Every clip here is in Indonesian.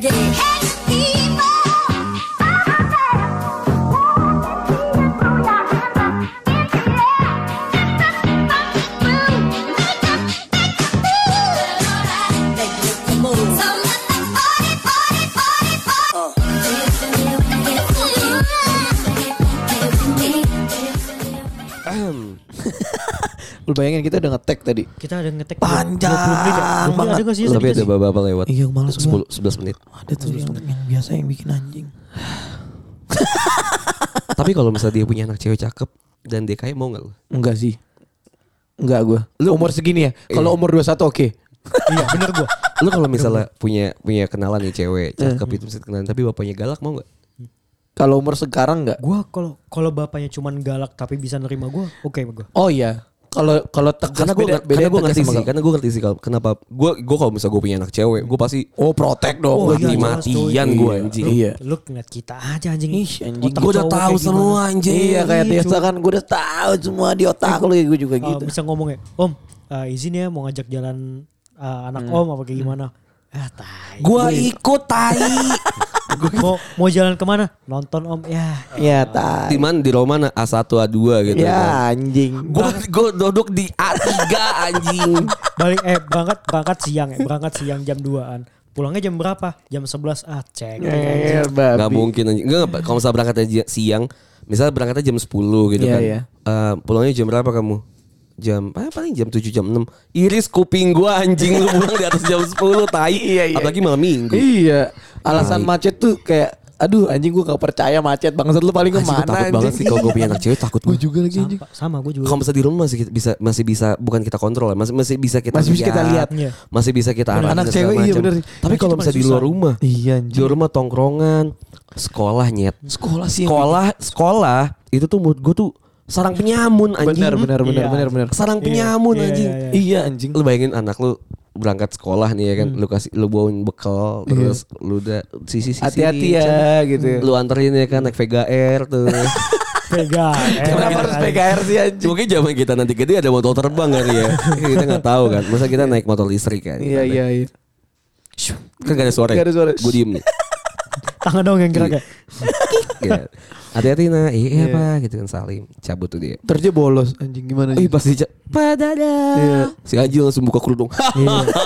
check it. Lu bayangin kita udah ngetek tadi. Kita ada ngetek Panjang 20 menit ya. 20 menit banget. ada nggak sih? Tapi ada beberapa lewat. Iya, malas gua. 10 11 menit. Ada tuh yang, yang biasa yang bikin anjing. Tapi kalau misalnya dia punya anak cewek cakep dan dia kayak mau nggak lu? Enggak sih. Enggak gua. Lu- umur segini ya. Kalau Iya. umur 21 oke. Iya bener gua. Lu kalau misalnya punya punya kenalan nih cewek cakep itu bisa kenalan tapi bapaknya galak mau nggak? Kalau umur sekarang enggak. Gua kalau kalau bapaknya cuman galak tapi bisa nerima gua, oke sama gua. Oh iya. Kalau kalau tegas Karena gue beda, karena beda gue ngerti sih, karena gue ngerti sih kalau kenapa gue gue kalau misalnya gue punya anak cewek, gue pasti Oh, protek dong. Oh, iya, jelas, mati-matian cuy. gue Iya. anjing. Iya. Lu ngeliat kita aja anjing. Ih, anjing. Gue udah tahu kayak semua anjing. Iya kayak Iya, Desa cuy. kan gue udah tahu semua di otak lu ya gue juga gitu. bisa ngomong ya, Om, uh, izin ya mau ngajak jalan uh, anak Hmm. Om apa kayak gimana? Ah, tai. Gue ikut tai. mau mau jalan ke mana? Nonton Om ya. Ya tai. di mana di Romana A1 A2 gitu kan. Ya anjing. Gue gue duduk di A3 anjing. Balik eh berangkat berangkat siang ya, berangkat siang jam 2-an. Pulangnya jam berapa? Jam 11. Ah, cek. Eh. Gak mungkin anjing. Enggak, kalau misalnya berangkatnya siang, misalnya berangkatnya jam 10 gitu Iya, kan. iya. Eh, pulangnya jam berapa kamu? Jam ah, paling jam 7 jam 6. Iris kuping gua anjing lu pulang di atas jam 10 tai. Iya, iya. Apalagi malam Minggu. Iya. Alasan Tai. macet tuh kayak aduh anjing gue gak percaya macet bangsat lu paling Anjing, ke mana gua takut banget sih kalau gue punya anak cewek takut Gue gue. juga lagi anjing. Sama, sama gue juga. Kalau misalnya di rumah masih bisa masih bisa bukan kita kontrol ya, masih masih bisa kita Masih bisa kita lihat. Iya. masih bisa kita arahin Anak cewek iya bener. Tapi Anak kalau misalnya di luar rumah, Iya di anjing. luar rumah tongkrongan, sekolah nyet. Sekolah sih. Sekolah sekolah itu tuh menurut gue tuh sarang penyamun anjing. Benar benar benar Iya. benar benar. Sarang Iya, penyamun iya, anjing. iya, iya. Iya anjing. Lu bayangin anak lu berangkat sekolah nih ya kan, lu kasih lu bawain bekal terus lu udah sisi sisi Iya. Hati-hati ya gitu. Lu anterin ya kan naik Vega Air tuh. Vega. eh, Kenapa harus PKR sih anjing? Mungkin zaman kita nanti gede ada motor terbang kali ya. kita nggak tahu kan. Masa kita naik motor listrik kan. Iya iya iya. Kan gak ada suara. Gak ada suara. Gue diem nih. Tangan dong yang gerak ya. Gitu. Hati-hati nah. Iya iya apa gitu kan Salim. Cabut tuh dia. Dia bolos anjing gimana Ih sih? pas dicap. Padada. Iya. Si Aji langsung buka kerudung.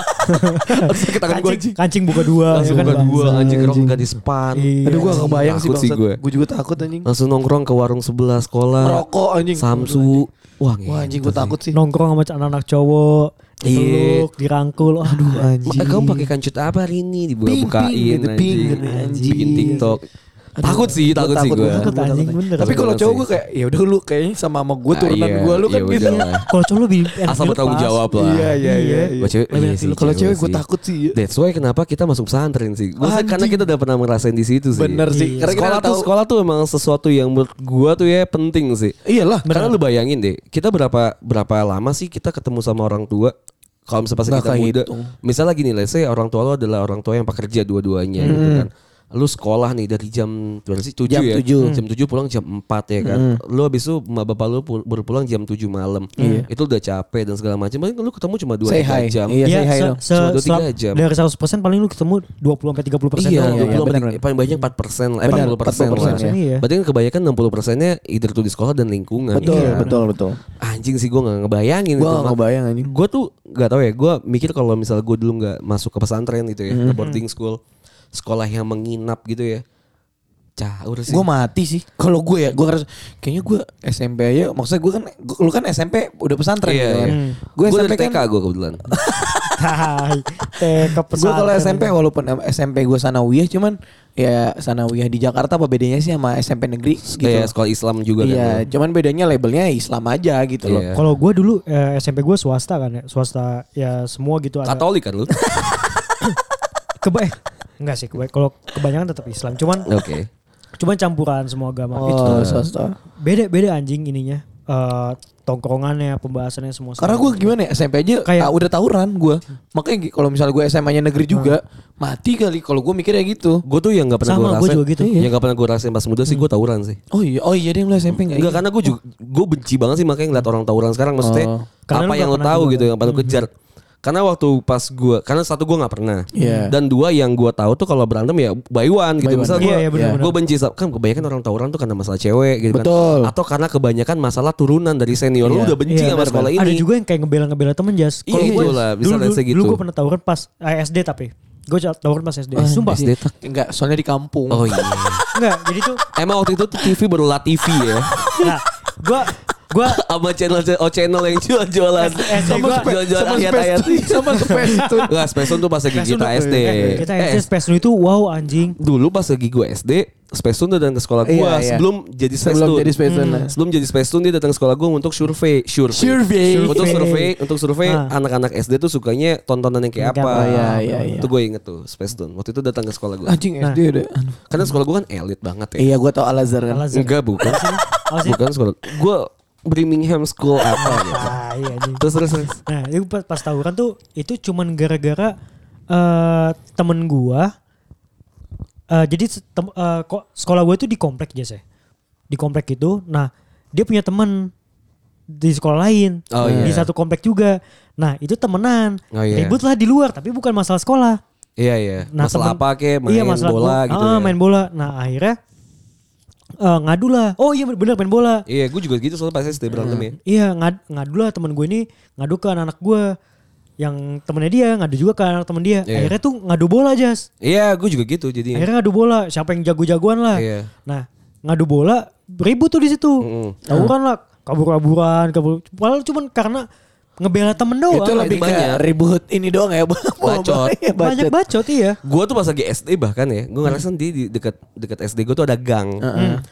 Sakit tangan gue Kancing, kancing buka dua. Langsung ya kan, buka dua anjing Anjing. gak di span. Iya. Aduh gua gak bayang sih Takut sih bangsat. gue. Gue juga takut anjing. Langsung nongkrong ke warung sebelah sekolah. Rokok anjing. Samsu. Wah, Wah anjing gue takut sih. Nongkrong sama anak-anak cowok. Peluk, dirangkul. Aduh Anjing. Kamu pakai kancut apa hari ini dibuka-bukain pink, anjing. anjing. Bikin TikTok. Takut sih, Gua takut sih gue. Takut, anjing, bener. Tapi kalau Takut cowok gue kayak ya udah lu kayaknya sama sama gue turunan iya, gue lu kan iya gitu. Kalau cowok lu lebih Asal bertanggung jawab lah. Iya iya iya. iya. Kalau cewek, iya gue takut sih. That's why kenapa kita masuk pesantren sih. Anjing. karena kita udah pernah ngerasain di situ sih. Bener sih. Iya. Karena sekolah tuh tahu- sekolah tuh emang sesuatu yang menurut gua tuh ya penting sih. Iyalah. Karena lu bayangin deh, kita berapa berapa lama sih kita ketemu sama orang tua? Kalau misalnya pas kita muda, misalnya gini, let's say orang tua lo adalah orang tua yang pekerja dua-duanya gitu kan. Lu sekolah nih dari jam berapa sih? 7 Jam ya. 7. Jam 7 pulang jam 4 ya kan. Lu habis itu emak bapak lu pul- baru pulang jam 7 malam. Itu udah capek dan segala macam. Paling lu ketemu cuma 2 Say 3 hi. jam. Iya, hi se, dong. se, Cuma dua, tiga selap- jam. Dari 100% paling lu ketemu 20 sampai 30 persen. Iya, iya, Iya, benar, benar. paling banyak 4 persen, eh Benar, 40 persen 40%, iya. Berarti kan kebanyakan 60 persennya either tuh di sekolah dan lingkungan. Betul Iya. betul betul. Anjing sih gue gak ngebayangin Gue gak ngebayang anjing. Gue tuh gak tahu ya, gue mikir kalau misalnya gue dulu gak masuk ke pesantren gitu ya, Mhm. ke boarding school, sekolah yang menginap gitu ya. Caur sih. Gue mati sih. Kalau gue ya, gue harus kayaknya gue SMP aja. Maksudnya gue kan, gua- lu kan SMP udah pesantren Iya, gitu kan. iya. Gue SMP TK kan. gue kebetulan. Gue kalau pesantren. SMP walaupun SMP gue sanawiyah, cuman ya sanawiyah di Jakarta apa bedanya sih sama SMP negeri gitu. Kayak sekolah Islam juga Iya, kan. cuman bedanya labelnya Islam aja gitu loh. Iya. Kalau gue dulu eh, SMP gue swasta kan ya, swasta ya semua gitu ada. Katolik kan lu? Keba eh, enggak sih, keba- kalau kebanyakan tetap Islam. Cuman Oke. cuman campuran semua agama gitu. Oh, swasta. Beda beda anjing ininya. Eh tongkrongannya, pembahasannya semua. Karena gue gimana ya SMP aja Kayak- ah, udah tawuran gue. Makanya kalau misalnya gue SMA-nya negeri juga mati kali kalau gue mikirnya gitu. Gue tuh yang gak pernah Sama, gue gua rasain. juga gitu. Yang gak pernah gue rasain pas muda sih gue tawuran sih. Oh iya, oh iya dia mulai SMP enggak? Enggak karena gue juga gue benci banget sih makanya ngeliat orang tawuran sekarang maksudnya Oh. Apa lu yang nggak lo tahu juga gitu kan? yang paling kejar. Karena waktu pas gue, karena satu gue nggak pernah, Iya. dan dua yang gue tahu tuh kalau berantem ya by one gitu. By one. Misal Iya, gue, iya, benar-benar. gue benci kan kebanyakan orang tawuran tuh karena masalah cewek gitu Betul. kan, atau karena kebanyakan masalah turunan dari senior lu Iya. udah benci Iya, sama benar, sekolah benar. ini. Ada juga yang kayak ngebela-ngebela temen jas. Iya, Kalau itulah, bisa dulu, dulu, segitu. dulu gue pernah tawuran pas eh, SD tapi. Gue tawuran pas SD. Sumpah. SD tak- Enggak, soalnya di kampung. Oh iya. Enggak, jadi tuh Emang waktu itu tuh TV baru La TV ya. nah, gue gue Sama channel oh channel yang jual-jualan. Sama gua- jual-jualan sama ayat-ayat. Space sama Space itu. Enggak, Space tuh pas lagi kita SD. kita Eh, SD Space itu wow anjing. dulu pas lagi gue SD, Space Tune datang ke sekolah gue Iya, iya. sebelum jadi Space Sebelum jadi Space Tune. Hmm. Sebelum jadi Space Tune dia datang ke sekolah gue untuk survei, survei. Survei. Untuk Survei. untuk survei Ah. anak-anak SD tuh sukanya tontonan yang kayak apa. apa. Iya, iya, iya. Itu gue inget tuh Space Tune. Waktu itu datang ke sekolah gue. Anjing Nah. SD udah. Aduh. Karena sekolah gue kan elit banget ya. Iya, gua tau Al Azhar kan. Enggak, bukan. Sih? bukan sekolah. Gue Birmingham School apa gitu. Ah, iya anjing. Terus terus terus. Nah, itu pas, pas tawuran tuh itu cuman gara-gara eh temen gua eh jadi tem- eh, kok sekolah gua itu di komplek aja Di komplek itu. Nah, dia punya temen di sekolah lain. Oh, Di iya. satu komplek juga. Nah, itu temenan. Oh, iya. Ribut lah di luar, tapi bukan masalah sekolah. Iya iya. Nah, masalah temen- apa kek? Main iya, masalah bola gua- gitu ah, ya. main bola. Nah, akhirnya eh, ngadu lah. Oh iya bener main bola. Iya, gue juga gitu soalnya pas SD berantem ya. Iya ngad, ngadu lah temen gue ini ngadu ke anak-anak gue yang temennya dia ngadu juga ke anak temen dia. Iya. Akhirnya tuh ngadu bola jas. Iya, gue juga gitu jadi. Akhirnya ngadu bola siapa yang jago-jagoan lah. Iya. Nah ngadu bola ribut tuh di situ. Mm-mm. Tawuran lah kabur-kaburan kabur. Padahal cuman karena ngebela temen doang. Itu lebih banyak. ribut ini doang ya. Bacot. Iya, Banyak bacot iya. Gue tuh pas lagi SD bahkan ya, gue ngerasa di, di dekat dekat SD gue tuh ada gang.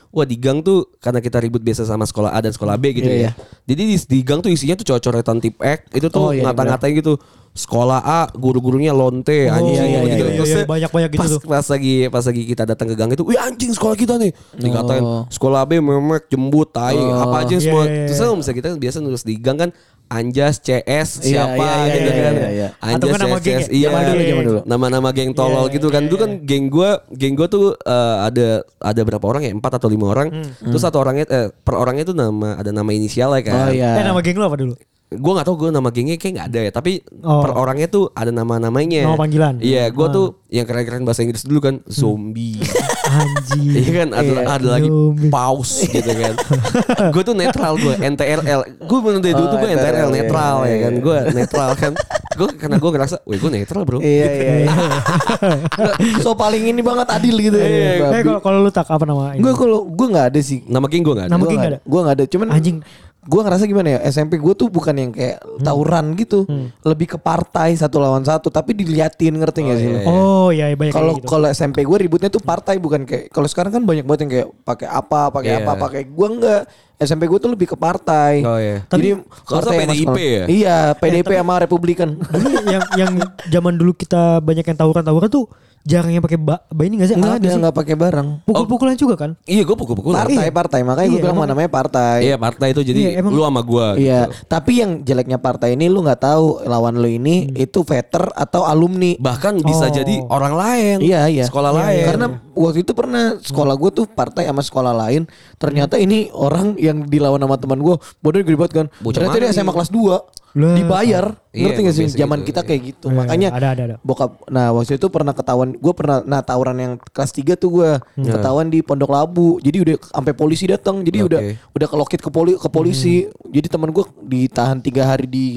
Wah di gang tuh karena kita ribut biasa sama sekolah A dan sekolah B gitu Iya, ya. Jadi di, di gang tuh isinya tuh cowok-coretan tip X itu tuh Oh, iya, ngata-ngatain gitu. Sekolah A guru-gurunya lonte Oh, anjing iya, iya, gitu. iya, Terus iya, ya, banyak-banyak gitu pas, tuh. Pas lagi pas lagi kita datang ke gang itu, wih anjing sekolah kita nih. Dikatain Oh. sekolah B memek jembut tai apa aja Iya, semua. iya, Terus iya. kan bisa kita biasa nulis di gang kan Anjas CS Iya, siapa iya, iya, gitu iya, kan. iya, iya. Anjas kan nama geng CS ya? iya Zaman dulu, zaman dulu. nama-nama geng tolol Iya, gitu kan. iya, Dulu kan geng gua, geng gua tuh eh, ada ada berapa orang ya? Empat atau lima orang. Hmm. Terus satu orangnya eh, per orangnya tuh nama ada nama inisial ya kan. Oh iya. Eh nama geng lu apa dulu? Gue gak tau gue nama gengnya kayak gak ada ya Tapi Oh. per orangnya tuh ada nama-namanya Nama panggilan. Iya gue Ah. tuh yang keren-keren bahasa Inggris dulu kan Zombie Anjing. Iya kan ada, Iya, ada lagi zombie. paus gitu kan Gue tuh netral gue NTRL Gue bener dari dulu Oh, tuh gue NTRL, iya, netral iya, ya kan iya. Gue netral kan Gue karena gue ngerasa Wih gue netral bro Iya iya. iya. so paling ini banget adil gitu ya. Eh kalau kalau lu tak apa nama? Gue kalau gue nggak ada sih. Nama geng gue gak ada Nama Gua geng nggak nggak ada? Gue nggak ada. Cuman Anjing. Gue ngerasa gimana ya SMP gue tuh bukan yang kayak tawuran gitu. Lebih ke partai satu lawan satu. Tapi diliatin ngerti gak sih? iya, iya. Oh iya iya, banyak Kalau kayak gitu. kalau SMP gue ributnya tuh partai bukan kayak kalau sekarang kan banyak banget yang kayak pakai apa pakai Iya. apa pakai gue enggak SMP gue tuh lebih ke partai. Oh, iya. Jadi Kalau partai PDIP ya? Iya PDIP sama Republikan. Dulu yang yang zaman dulu kita banyak yang tawuran-tawuran tuh jarang yang pakai ba, ba ini gak sih? Enggak ada nggak sih? nggak pakai barang. Pukul-pukulan juga kan? Iya gue pukul-pukul Partai partai makanya gue Iya, bilang emang- namanya partai. Iya partai itu jadi Iya, emang- lu sama gue Iya, tapi yang jeleknya partai ini lu nggak tahu lawan lu ini itu veter atau alumni. Bahkan bisa Oh. jadi orang lain Iya iya. Sekolah Iya, lain iya. Karena waktu itu pernah sekolah gue tuh partai sama sekolah lain. Ternyata ini orang yang dilawan sama teman gue. Bodoh gede banget kan. Bocah Ternyata dia SMA kelas 2 Lah. dibayar. Iya, Ngerti gak sih? biasa Zaman gitu, kita iya. kayak gitu. Iya, Makanya ada, ada, ada. bokap. Nah waktu itu pernah ketahuan. Gue pernah. Nah tawuran yang kelas 3 tuh gue ketahuan di Pondok Labu. Jadi udah sampai polisi datang. Jadi Oke. udah udah kelokit ke poli ke polisi. Jadi teman gue ditahan tiga hari di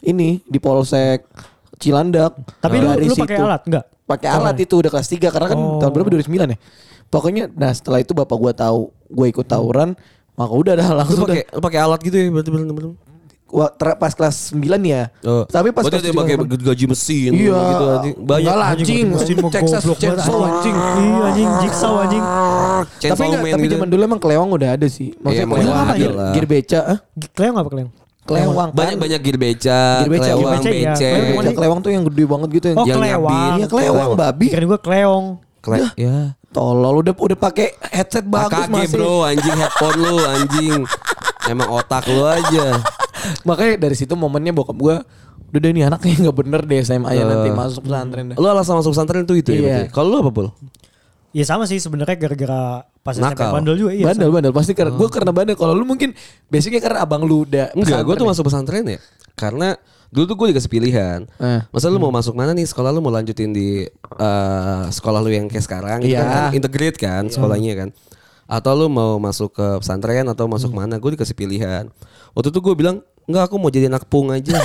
ini di Polsek Cilandak. Tapi lu, lu pakai alat enggak? Pakai alat itu udah kelas 3 karena kan Oh. tahun berapa 2009 ya. Pokoknya nah setelah itu bapak gua tahu gue ikut tawuran, maka udah dah langsung pakai lu pakai alat gitu ya berarti ter- pas kelas 9 ya. Oh. Tapi pas Berarti kelas dia pakai 7 gaji mesin Iya. gitu anjing. Banyak Enggak lah, anjing. mesin Texas Chainsaw anjing. Iya anjing, jigsaw anjing. Tapi enggak, tapi gitu. zaman dulu emang kelewang udah ada sih. Iya, Maksudnya kelewang apa? Lah. gear beca, ah? Kleong apa kleong? Kelewang. Banyak banyak gear beca, Gear beca, kelewang, beca, iya. Kelewang Beca kelewang tuh yang gede banget gitu yang Oh, Yang kelewang. nyabit. Iya, kelewang babi. Kira gua kleong. Kle- ya. Tolol udah udah pakai headset bagus AKG masih. bro anjing headphone lu anjing. Emang otak lu aja. Makanya dari situ momennya bokap gua udah deh nih anaknya nggak bener deh SMA ya nanti masuk pesantren dah. Lu alasan masuk pesantren tuh itu ya Iya. Kalau lu apa pul? Ya sama sih sebenarnya gara-gara pas SMP Nakal. bandel juga iya. bandel bandel pasti karena gue karena bandel kalau lu mungkin basicnya karena abang lu udah Enggak, gue tuh pesantren masuk pesantren ya. Karena Dulu tuh gue dikasih pilihan. Eh. Masa lu mau masuk mana nih? Sekolah lu mau lanjutin di eh, sekolah lu yang kayak sekarang gitu Iya. kan, kan integrate kan sekolahnya kan. Atau lu mau masuk ke pesantren atau masuk mana? Gue dikasih pilihan. Waktu itu gue bilang, "Enggak, aku mau jadi anak pung aja."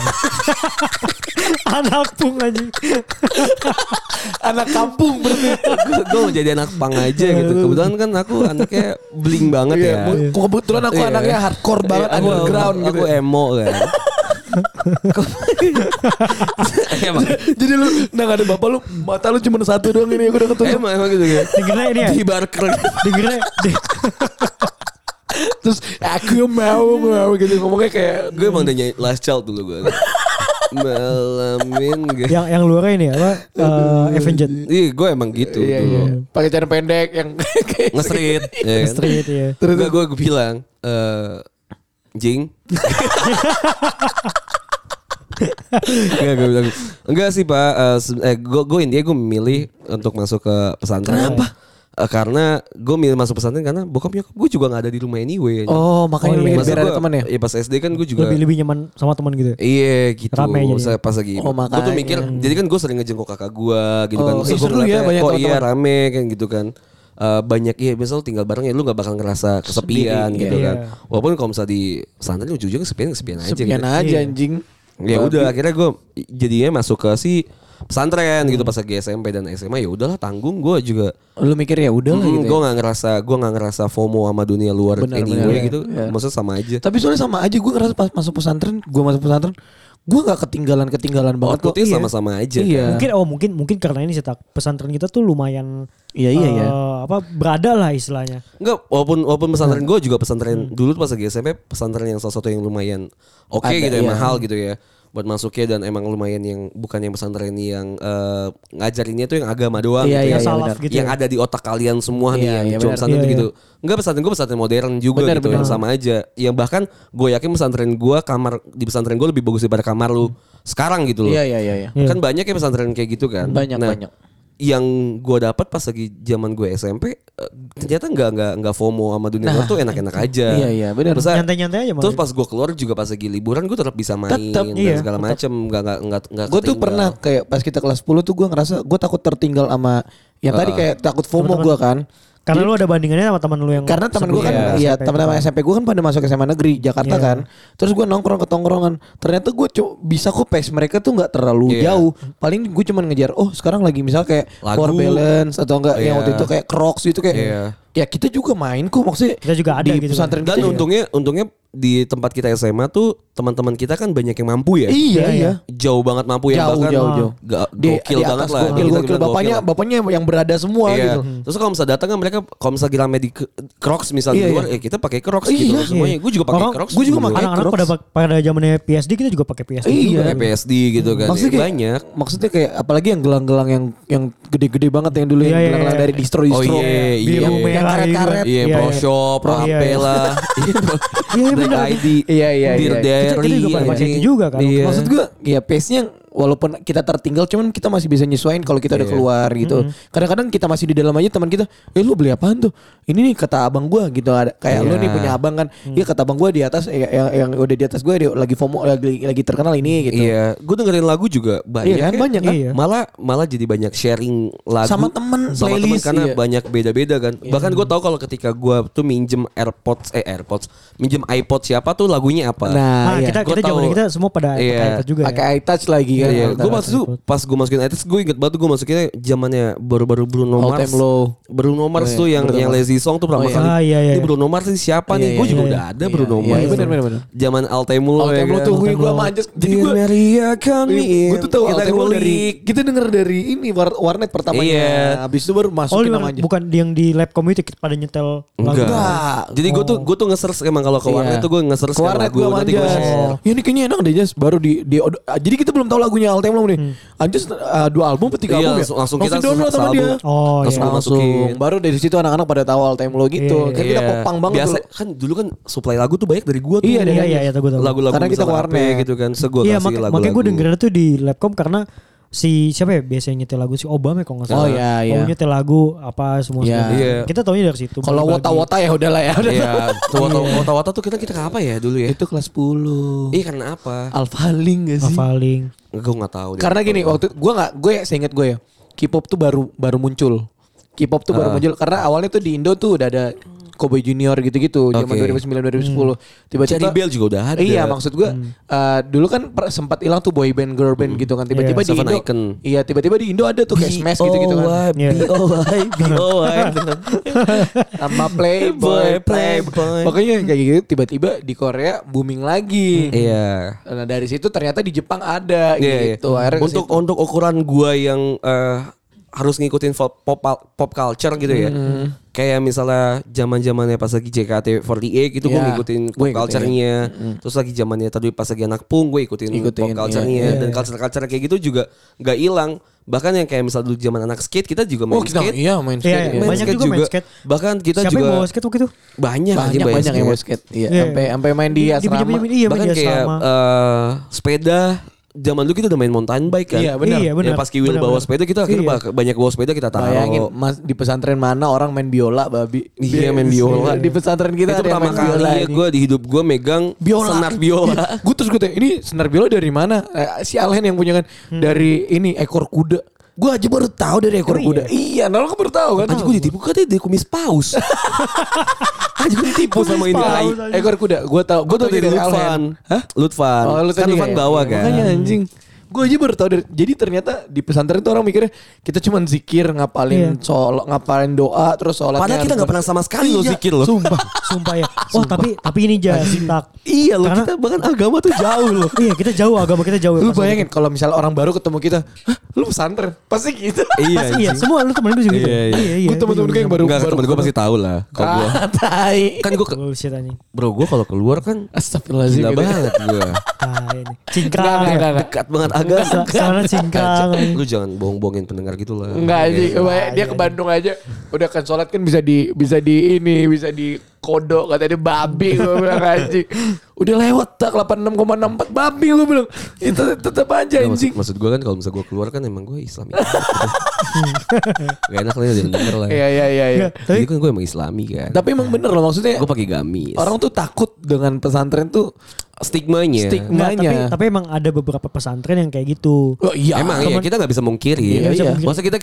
Anak pung anjing. Anak kampung berarti. gue mau jadi anak pang aja gitu. Kebetulan kan aku anaknya bling banget Iya, ya. mu- kebetulan aku Iya. anaknya hardcore banget Iya, aku, underground aku, gitu. aku emo kan. emang, Jadi lu nah gak ada bapak lu mata lu cuma satu doang ini aku udah ketutup. emang, emang gitu ya. Dikira ini ya. Di barker. Dikira di, Terus aku mau mau gitu ngomongnya kayak gue emang udah nyanyi last child dulu gue. Malamin gue. yang yang luarnya ini apa? Eh Avenged. Iya, gue emang gitu iya dulu. iya. Pakai cara pendek yang kayak Nge-street. ya kan? Street ya. Terus gue gue bilang, eh Jing. Enggak, gue bilang, enggak sih pak. Eh, se- eh, gue gue intinya gue memilih untuk masuk ke pesantren. Kenapa? Karena gue milih masuk pesantren karena bokap nyokap gue juga nggak ada di rumah anyway. Oh, makanya Oh, iya. biar ada teman ya? Iya pas SD kan gue juga Lebih lebih nyaman sama teman gitu. Iya gitu. Rame jadi. Saya pas lagi. Oh, gue tuh mikir. Jadi kan gue sering ngejenguk kakak gue gitu kan. Oh, Terus eh, gua seru ya, banyak Kok iya rame kan gitu kan. Eh, banyak iya misal tinggal bareng ya lu gak bakal ngerasa kesepian Sendiri, gitu iya. kan. Walaupun kalau misalnya di pesantren ujung-ujungnya kesepian kesepian aja Sepian gitu. aja Iya. anjing. Ya udah akhirnya gue jadinya masuk ke si pesantren gitu pas lagi SMP dan SMA ya udahlah tanggung gue juga Lu mikir ya udah lah gitu. gue ya. nggak ngerasa gue nggak ngerasa FOMO sama dunia luar Benar, anyway benar, gitu iya. maksudnya sama aja Tapi soalnya sama aja gue ngerasa pas masuk pesantren, gue masuk pesantren, gue nggak ketinggalan ketinggalan banget kok. outputnya sama-sama aja Iya. kan. Mungkin oh mungkin mungkin karena ini sih tak pesantren kita tuh lumayan Iya iya iya. eh, apa berada lah istilahnya. Enggak, walaupun walaupun pesantren Hmm. gue juga pesantren dulu tuh pas lagi SMP pesantren yang salah satu yang lumayan oke Ada, gitu ya iya. mahal gitu ya buat masuknya dan emang lumayan yang bukan yang pesantren yang eh, ngajarinnya tuh yang agama doang Iya, gitu iya, ya. Yang salaf benar. gitu. yang ya. ada di otak kalian semua nih Iya, yang iya, cuma pesantren Iya, tuh iya. gitu. Enggak pesantren gue pesantren modern juga Benar, gitu benar. yang sama aja. Yang bahkan gue yakin pesantren gue kamar di pesantren gue lebih bagus daripada kamar lu sekarang gitu loh. Iya iya iya. iya. Iya. Kan banyak ya pesantren kayak gitu kan. Banyak, Nah, banyak. Yang gue dapat pas lagi zaman gue SMP ternyata nggak nggak nggak FOMO sama dunia luar tuh enak-enak aja. Iya, iya, benar. Nyantai-nyantai aja Terus pas gue keluar juga pas lagi liburan gue tetap bisa main Tetep, dan iya, segala macem. Nggak nggak nggak nggak Gue tuh pernah kayak pas kita kelas 10 tuh gue ngerasa gue takut tertinggal sama yang tadi kayak takut FOMO gue kan. Karena lu ada bandingannya sama teman lu yang Karena teman gue kan, iya teman-teman. SMP gue kan pada masuk SMA negeri Jakarta Iya. kan. Terus gue nongkrong ke tongkrongan. Ternyata gue co- bisa kok pace mereka tuh nggak terlalu Iya. jauh. Paling gue cuman ngejar. Oh sekarang lagi misal kayak Lagu. Power Balance atau enggak yang Iya. waktu itu kayak Crocs gitu kayak. Iya. Ya kita juga main kok maksudnya. Kita juga ada di gitu. pesantren Dan kita juga. untungnya untungnya di tempat kita SMA tuh teman-teman kita kan banyak yang mampu ya. Iya Iya, iya. Jauh banget mampu yang Jauh bahkan jauh jauh. Ga- Di- gokil di banget atas lah. Gokil gokil bilang bapaknya gokil. bapaknya yang berada semua Iya. gitu. Terus kalau misalnya datang kan mereka kalau misalnya rame di Crocs misalnya Iya, di luar, iya. eh kita pakai Crocs Iya. gitu loh semuanya. Gue juga pakai Crocs. gue juga pakai Anak-anak Crocs. pada pada zamannya PSD kita juga pakai PSD Iya. juga. Pakai PSD gitu kan. Maksudnya Ya, kayak, banyak. Maksudnya kayak apalagi yang gelang-gelang yang yang gede-gede banget yang dulu Iya, yang iya, gelang-gelang iya. dari distro-distro. Oh, iya, Biru iya. Yang merah karet-karet. gitu. Iya, Iya, Pro iya. Shop, Pro- HP iya, iya. lah. Iya, Black benar. ID. Iya, iya, Dear iya. Kita- kita juga Diary, pakai itu anjing. juga kan. Iya. Maksud gue ya pace-nya walaupun kita tertinggal cuman kita masih bisa nyesuaiin kalau kita udah Iya. keluar gitu. Kadang-kadang kita masih di dalam aja teman kita, "Eh lu beli apaan tuh?" Ini nih kata abang gua gitu ada kayak lu Iya. nih punya abang kan. Iya kata abang gua di atas ya, yang, yang udah di atas gue lagi FOMO lagi lagi terkenal ini gitu. Iya, gue dengerin lagu juga banyak. Iya kan, ya. banyak kan? Iya. Malah malah jadi banyak sharing lagu Sama temen, sama temen playlist, karena iya. banyak beda-beda kan. Bahkan gue tahu kalau ketika gue tuh minjem AirPods eh AirPods, minjem iPod siapa tuh lagunya apa. Nah, Nah, iya. kita Gua kita tahu. kita semua pada Iya. pakai iPad juga. pakai ya. iTouch lagi kan. Iya, ITouch. gue waktu itu pas gue masukin iTunes gue inget banget gue masukinnya zamannya baru-baru Bruno All Mars. Low. Bruno Mars Oh, tuh iya, yang Bruno yang. Lazy Song tuh pertama Oh, iya. kali. Ah, iya, iya. Ini Bruno Mars ini siapa Iya, nih? Gue iya, juga iya. udah ada Iya, Bruno iya, Mars. iya, benar, benar, benar. Zaman Altemulo All Time Low tuh gue gue. Jadi gue Maria kami. Gue tuh tahu Low dari ngulik. kita denger dari ini war, warnet pertamanya. Iya. Habis itu baru Oh, masukin memang namanya. bukan yang di lab community kita pada nyetel lagu. Enggak. Jadi gue tuh gue tuh nge-search emang kalau ke Iya. warnet tuh gue nge-search Ke kan warnet lagu gue nanti gue manjas. share. Ya ini kayaknya enak deh Jas. Baru di, di jadi kita belum tahu lagunya All Time nih. Anjas uh, dua album atau tiga Iya, album ya? langsung- langsung kita download sama dia. Oh, Langsung iya. langsung masukin. Baru dari situ anak-anak pada tahu All Time Low gitu. Iya, Kan kita popang banget Biasa dulu. kan dulu kan supply lagu tuh banyak dari gue tuh. Iya, dari Iya, Anjas. iya, iya, tahu gue tahu. Lagu-lagu Karena kita warnet. gitu kan. Se gue Iya, kasih lagu-lagu. makanya gue dengerin tuh di Labcom karena si siapa ya biasanya nyetel lagu si Obama ya kalau nggak salah. Oh, iya, iya. Oh nyetel lagu apa semua. Iya. semua. Iya. Kita taunya dari situ. Kalau wota-wota ya udahlah ya. Udah. Iya, tuh wata wata wata tuh kita kita ke apa ya dulu ya? Itu kelas 10. Iya karena apa? Alpha Link gak sih? Hafalin. Gue nggak tahu. deh. Karena gini waktu gue nggak gue seinget gue ya K-pop tuh baru baru muncul. K-pop tuh baru muncul karena awalnya tuh di Indo tuh udah ada Cowboy Junior gitu-gitu zaman Oke. 2009 2010. Tiba-tiba Cherry Bell juga udah ada. Iya maksud gue eh, dulu kan sempat hilang tuh boy band girl band gitu kan tiba-tiba Iya, di Indo Icon. iya tiba-tiba di Indo ada tuh kayak Smash gitu-gitu kan Iya. B.O.Y. B.O.Y. sama Playboy Playboy. Pokoknya kayak gitu tiba-tiba di Korea booming lagi Iya. nah dari situ ternyata di Jepang ada Iya, gitu iya. Akhirnya Untuk untuk ukuran gua yang eh, harus ngikutin pop, pop pop culture gitu ya. Hmm. Kayak misalnya zaman-zamannya pas lagi JKT48 gitu gue Iya, ngikutin pop ikutin. culture-nya. Terus lagi zamannya tadi pas lagi anak pung gue ikutin, Ikutin, pop culture-nya iya, iya, dan iya. culture-culture kayak gitu juga nggak hilang. Bahkan yang kayak misal dulu zaman anak skate kita juga main Oh kita skate. iya main Iya, skate iya. iya. Main Banyak skate juga main skate. Bahkan kita Siapa juga yang bawa skate waktu itu? banyak banyak main banyak yang mau skate iya Iya. sampai sampai main di asrama Dipinjemin- iya, Bahkan main di kayak asrama. eh, sepeda zaman dulu kita udah main mountain bike kan. Iya, benar. Iya, benar. Ya pas Kiwil Benar, bawa benar. sepeda kita akhirnya Iya. banyak bawa sepeda kita taruh. Bayangin mas di pesantren mana orang main biola babi. Iya, main biola. Di pesantren kita itu ada yang pertama main biola kali ya gue di hidup gue megang biola. senar biola. Gue terus gue tanya, ini senar biola dari mana? Eh, si Alhen yang punya kan dari ini ekor kuda. Gue aja baru tahu dari ekor Oh, kuda. Iya, nah lo kan baru tahu kan? Anjing gue ditipu katanya dari kumis paus. Anjing gue ditipu sama ini. Ekor kuda. Gue tahu. Gue tuh dari Alhen. Lutfan. Hah? Lutfan. Oh, lu kan tadi Lutfan ya? bawa Iya, kan. Makanya anjing. Gue aja baru tahu dari, jadi ternyata di pesantren tuh orang mikirnya kita cuman zikir ngapalin Iya. sol ngapalin doa terus sholat Padahal kita nggak pernah sama sekali lo zikir lo. sumpah Sumpah ya. Oh tapi tapi ini tak. Iya lo Karena- kita bahkan agama tuh jauh lo. Iya kita jauh agama kita jauh. lu Pas bayangin kalau misalnya orang baru ketemu kita Hah, lu pesantren pasti gitu Iya. Iya semua lu temen gue juga gitu. Iya, iya. Gue temen-temen gue yang baru Enggak temen gue pasti tahu lah. Kalau gue Ah, kan gue bro gue kalau keluar kan Astagfirullahaladzim gila gitu. banget gue. Cingkrang. enggak. Dekat banget agama. Sa- Sana cingkrang. Lu jangan bohong-bohongin pendengar gitu lah. Enggak aja, kebayang- dia ke Bandung aja. Udah kan sholat kan bisa di bisa di ini, bisa di kodok katanya babi gue bilang anjing. Udah lewat tak 86,64 babi gue bilang. Itu tetap aja maksud, anjing. maksud gue kan kalau misalnya gue keluar kan emang gue Islami. Gak enak lah ya denger lah. Iya iya iya iya. Jadi kan gue emang Islami kan. Tapi emang bener loh maksudnya gue pakai gamis. orang tuh takut dengan pesantren tuh stigmanya. Stigma. Enggak, tapi, tapi emang ada beberapa pesantren yang kayak gitu. Oh iya. Emang iya kita nggak bisa mungkiri. Iya, iya. Maksudnya kita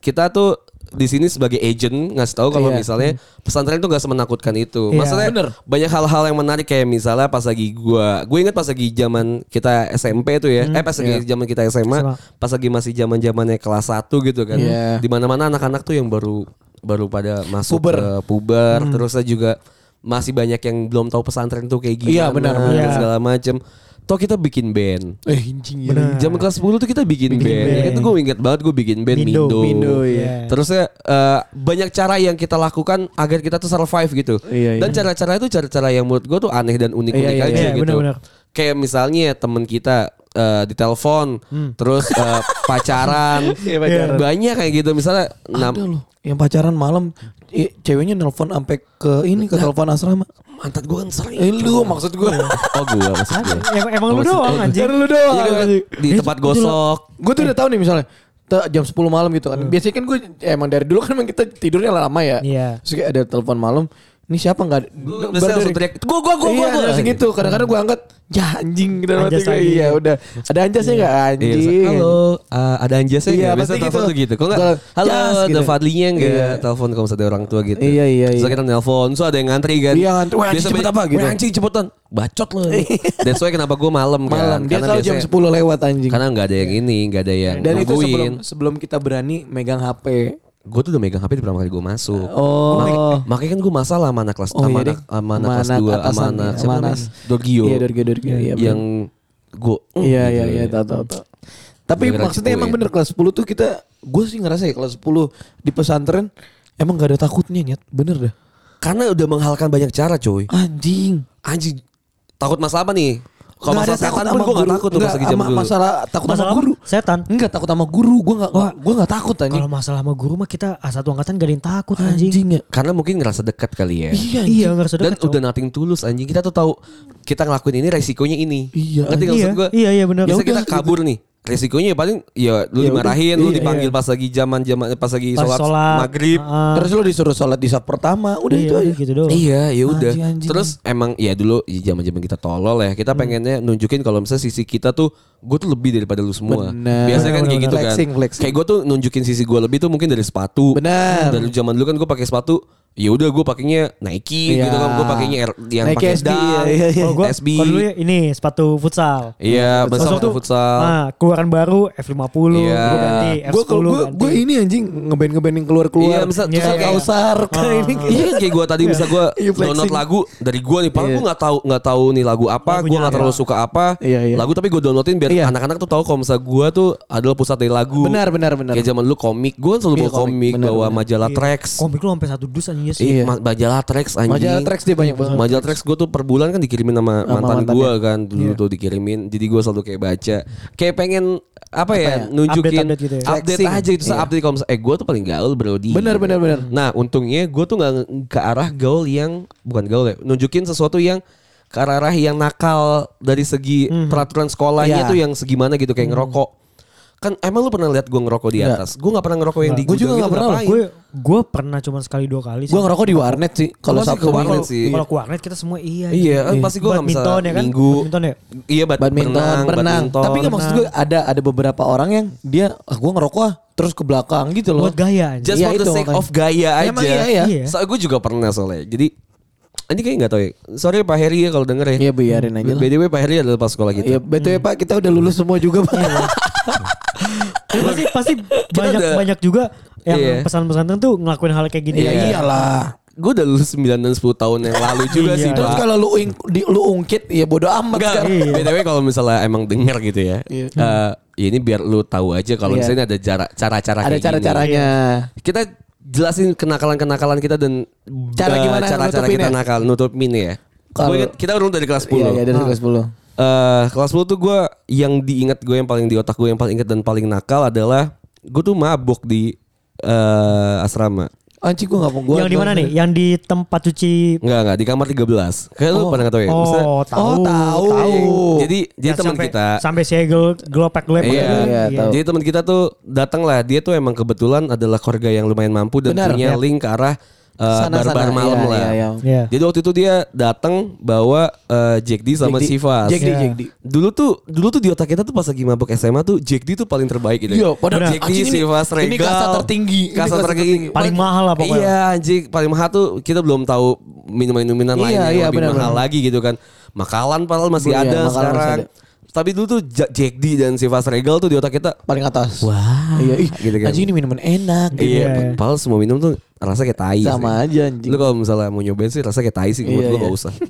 kita tuh di sini sebagai agent ngasih tahu kalau Iya. misalnya pesantren itu nggak semenakutkan itu. Iya. Maksudnya Bener. banyak hal-hal yang menarik kayak misalnya pas lagi gua, gue inget pas lagi zaman kita SMP tuh ya, eh pas lagi Iya. zaman kita SMA, SMA. pas lagi masih zaman zamannya kelas 1 gitu kan. Iya. Di mana-mana anak-anak tuh yang baru baru pada masuk Puber. ke puber, terusnya juga masih banyak yang belum tahu pesantren tuh kayak gimana Iya, benar, dan benar. segala macem. Toh kita bikin band. Eh anjing ya. Bener. Zaman kelas 10 tuh kita bikin, band. band. Ya, Itu gue inget banget gue bikin band Mindo. Mindo. Mindo, iya. Terus ya eh, banyak cara yang kita lakukan agar kita tuh survive gitu. Iya, iya. Dan cara-cara itu cara-cara yang menurut gue tuh aneh dan unik-unik Iya, iya, aja iya. gitu. benar-benar. Kayak misalnya temen kita eh, ditelepon, terus eh, pacaran, Iya, pacaran. banyak kayak gitu. Misalnya Ada loh yang pacaran malam eh, ceweknya nelpon sampai ke ini ke telepon asrama. mantan gue kan sering. Eh lu maksud gue. Oh gue maksud gue. Emang, emang lu doang anjing. Lu doang. Iya kan, anjing. di tempat gosok. Gue tuh udah tahu nih misalnya jam 10 malam gitu kan. Biasanya kan gue emang dari dulu kan emang kita tidurnya lama ya. Iya. Terus kayak ada telepon malam. Ini siapa nggak? Biasanya langsung teriak, gue gue gue Iya, gue. langsung gitu. Kadang-kadang gue angkat, ya anjing gitu Anjas gue. lagi. Iya udah. Ada anjasnya nggak Iya, anjing? halo, uh, ada anjasnya Iya, nggak? Biasa pasti telepon gitu. tuh gitu. Kalau nggak, halo, ada gitu. Fadlinya nggak? Iya. Telepon kalau misalnya ada orang tua gitu. Iya, iya, Terus iya. kita nelpon, so ada yang ngantri kan. Iya, ngantri. Wah, anjing, cepet apa gitu. Anjing cepetan. Bacot loh. That's why kenapa gue malam kan. Malam. Dia Karena selalu jam biasanya- 10 lewat anjing. Karena nggak ada yang ini, nggak ada yang Dan itu sebelum sebelum kita berani megang HP. Gue tuh udah megang HP di pertama kali gue masuk. Oh. Makanya, makanya kan gue masalah sama anak kelas Oh, sama iya anak, sama anak kelas 2 sama anak iya, siapa namanya? Dorgio. Iya, Dorgio, Dorgio. Iya, yang gue Iya iya iya tahu tahu tahu. Tapi Gara-gara maksudnya emang dipukulin. bener kelas 10 tuh kita gue sih ngerasa ya kelas 10 di pesantren emang gak ada takutnya nyet. Bener dah. Karena udah menghalalkan banyak cara coy. Anjing. Anjing. Takut masalah apa nih? Kalau masalah setan takut pun sama gue gak guru. takut tuh Nggak, pas lagi sama dulu. Masalah takut Masalah sama guru. Setan. Enggak takut sama guru. Gue gak, Wah. gue gak takut anjing. Kalau masalah sama guru mah kita A1 angkatan gak ada yang takut anjing. Anjing ya. Karena mungkin ngerasa dekat kali ya. Iya Iya anjing. nggak Dan sedekat. udah nothing tulus anjing. Kita tuh tahu kita ngelakuin ini resikonya ini. Iya, Ngerti Iya, maksud gue? iya, iya, benar. Bisa Ya kita kabur nih. Resikonya ya paling ya lu Ya dimarahin, udah, lu iya, dipanggil pas lagi zaman zaman pas lagi Pas sholat, sholat, maghrib. ah, Terus lu disuruh sholat di saat pertama, udah iya, itu aja. gitu doang. Iya, ya udah. Anjing, anjing. Terus emang ya dulu zaman-zaman kita tolol ya, kita pengennya nunjukin kalau misalnya sisi kita tuh gue tuh lebih daripada lu semua. Bener. Biasanya kan Bener, kayak bener, gitu bener. kan. Flexing, flexing. Kayak gue tuh nunjukin sisi gue lebih tuh mungkin dari sepatu. Bener. Dari zaman dulu kan gue pakai sepatu ya udah gue pakainya Nike Iya. gitu kan gue pakainya yang Nike pakai dal, iya, iya, iya. Kalau gua SB. kalau dulu ya ini sepatu futsal. Iya, besok tuh, tuh futsal. Ah, keluaran baru F50, Iya. gua ganti Gue F10 gue ganti. gue ini anjing ngeband ngeband yang keluar keluar. Iya, misal- Iya, kayak iya. kausar kayak ini. Iya kayak gue tadi bisa gue Iya, download lagu dari gue nih, padahal Iya. gue nggak tahu nggak tahu nih lagu apa, gue nggak terlalu suka apa, Iya, iya. lagu tapi gue downloadin biar Iya. anak-anak tuh tahu kalau misalnya gue tuh adalah pusat dari lagu. Benar benar benar. Kayak zaman dulu komik, gue selalu Iya, bawa komik. bawa majalah Iya. Trax, Komik lu sampai satu dus anjing sih. Iya. Ma- majalah Trax anjing. Majalah Trax dia banyak banget. Majalah Trax gue tuh per bulan kan dikirimin sama, Sama mantan mantannya. gue kan dulu Iya. tuh dikirimin. Jadi gue selalu kayak baca. Kayak pengen apa ya, ya? nunjukin Update-update gitu ya. update Flexing. aja itu Iya. update kalau misalnya eh gue tuh paling gaul bro di. Benar benar benar. Nah untungnya gue tuh nggak ke arah gaul yang bukan gaul ya, nunjukin sesuatu yang ke arah yang nakal dari segi peraturan sekolahnya Iya. tuh yang segimana gitu kayak ngerokok. Kan emang lu pernah lihat gue ngerokok di atas? Gue nggak pernah ngerokok yang di Gua juga nggak gitu, pernah? Gue gue pernah cuma sekali dua kali. Gue ngerokok di warnet sih. Kalau Sabtu ke warnet sih. Kalau ke warnet kita semua iya. Iya, anjing. pasti gue nggak bisa Badminton ya kan? minggu. Badminton ya? Iya, bad, badminton, berenang. Tapi nggak maksud gue ada ada beberapa orang yang dia ah gue ngerokok ah terus ke belakang gitu loh. Buat gaya anjing. Just Iya, for the itu sake of gaya aja. Emang iya, iya. Iya. So, gue juga pernah soalnya. Jadi ini kayak nggak tahu ya. Sorry Pak Heri ya kalau denger ya. Iya biarin aja lah. BDW Pak Heri adalah pas sekolah kita. Iya betul ya Pak kita udah lulus semua juga Pak. pasti pasti banyak udah- banyak juga yang Iya. pesan pesantren tuh ngelakuin hal kayak gini. Iya ya. iyalah. Gue udah lulus 9 dan 10 tahun yang lalu juga Iya. sih Terus Pak. kalau lu ung- di, lu ungkit ya bodo amat Enggak, sekarang. Iya. BTW kalau misalnya emang denger gitu ya. Iya. eh, ya ini biar lu tahu aja kalau Iya. misalnya ada cara cara-cara Ada kayak gini. cara-caranya. Kita jelasin kenakalan-kenakalan kita dan Cara gimana cara-cara kita nutupinnya? nakal nutupin ya. Inget kita urut dari kelas 10. Iya iya dari kelas 10. Eh, kelas 10 tuh gue yang diingat gue yang paling di otak gue yang paling ingat dan paling nakal adalah gue tuh mabuk di eh, asrama. Anjing gue gak mau gue. yang di mana nih? Yang di tempat cuci Enggak enggak di kamar 13. Kayak lu Oh. pernah nggak tahu ya? Maksudnya- Oh, tahu. Oh, tahu. Jadi jadi Yang teman sampai- kita sampai segel gelopek gelopek. Iya, iya, tahu. Jadi teman kita tuh datang lah. Dia tuh emang kebetulan adalah keluarga yang lumayan mampu dan Benar, punya ya. link ke arah uh, Sana, bar-bar sana. malam Iya, lah. iya, iya. Iya. Jadi waktu itu dia datang bawa uh, Jack D sama Jack D. Sivas. Jack D, Iya. Jack D. Dulu tuh dulu tuh di otak kita tuh pas lagi mabuk SMA tuh Jack D tuh paling terbaik gitu. Iya, padahal Jack D, Sivas, Regal. ini kasta tertinggi. Kasta tertinggi. tertinggi. Paling mahal lah pokoknya. Iya anjing paling mahal tuh kita belum tahu minuman-minuman lain Iya, yang iya, lebih benar, mahal lagi gitu kan. Makalan padahal masih Iya, ada makanan masih sekarang. ada. Tapi dulu tuh Ja- Jack D dan Sivas Regal tuh di otak kita Paling atas. Wah, Iya, ih, gitu kan. Anjing ini minuman enak. gitu. Iya, Iya. padahal semua minum tuh rasa kayak tai Sama sih. aja anjing. Lu kalau misalnya mau nyobain sih rasa kayak tai sih menurut Iya, gua iya. gak usah.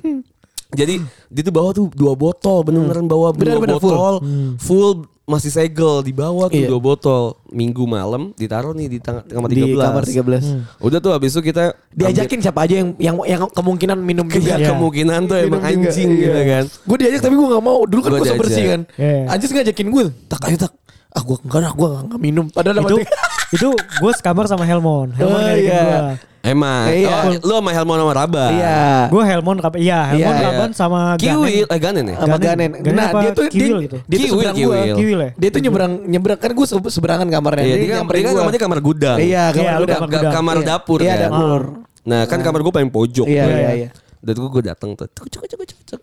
Jadi dia tuh bawa tuh dua botol, bener-beneran bawa dua Bener-bener full. botol, full. masih segel, dibawa tuh Iya. dua botol. Minggu malam ditaruh nih di tang- kamar Di 13. kamar 13. Udah tuh habis itu kita Diajakin siapa aja yang yang yang kemungkinan minum ambil- juga. Iya, kemungkinan tuh emang Minum juga, anjing iya. gitu kan. Gue diajak tapi gue gak mau. Dulu kan Gua gue bersih kan. Iya. Anjis ngajakin gue. Tak ayo tak. Ah gue enggak gue gak minum. Padahal itu itu gue sekamar sama Helmon. Helmon Oh, iya. gue. Emang. Iya. Oh, lu sama Helmon sama Raba. Iya. Gue Helmon kapan? Iya, Helmon Iya. kapan sama Kiwi, Ganen. eh Ganen ya? Sama Ganen. Ganen. Ganen Nah apa dia tuh dia, Kiwil gitu? dia tuh Kiwil, seberang gue. Kiwil. Kiwil ya? Dia tuh nyebrang nyebrang kan gue seberangan kamarnya. Iya, Dia dia, kan- dia kan kamarnya kamar gudang. Iya, Iya, kamar lu gudang. gudang. kamar Iya. dapur Iya, kan. dapur. Nah kan kamar gue paling pojok. Iya, kan. iya, iya. Dan gue gue datang tuh. Cuk, cuk, cuk, cuk, cuk.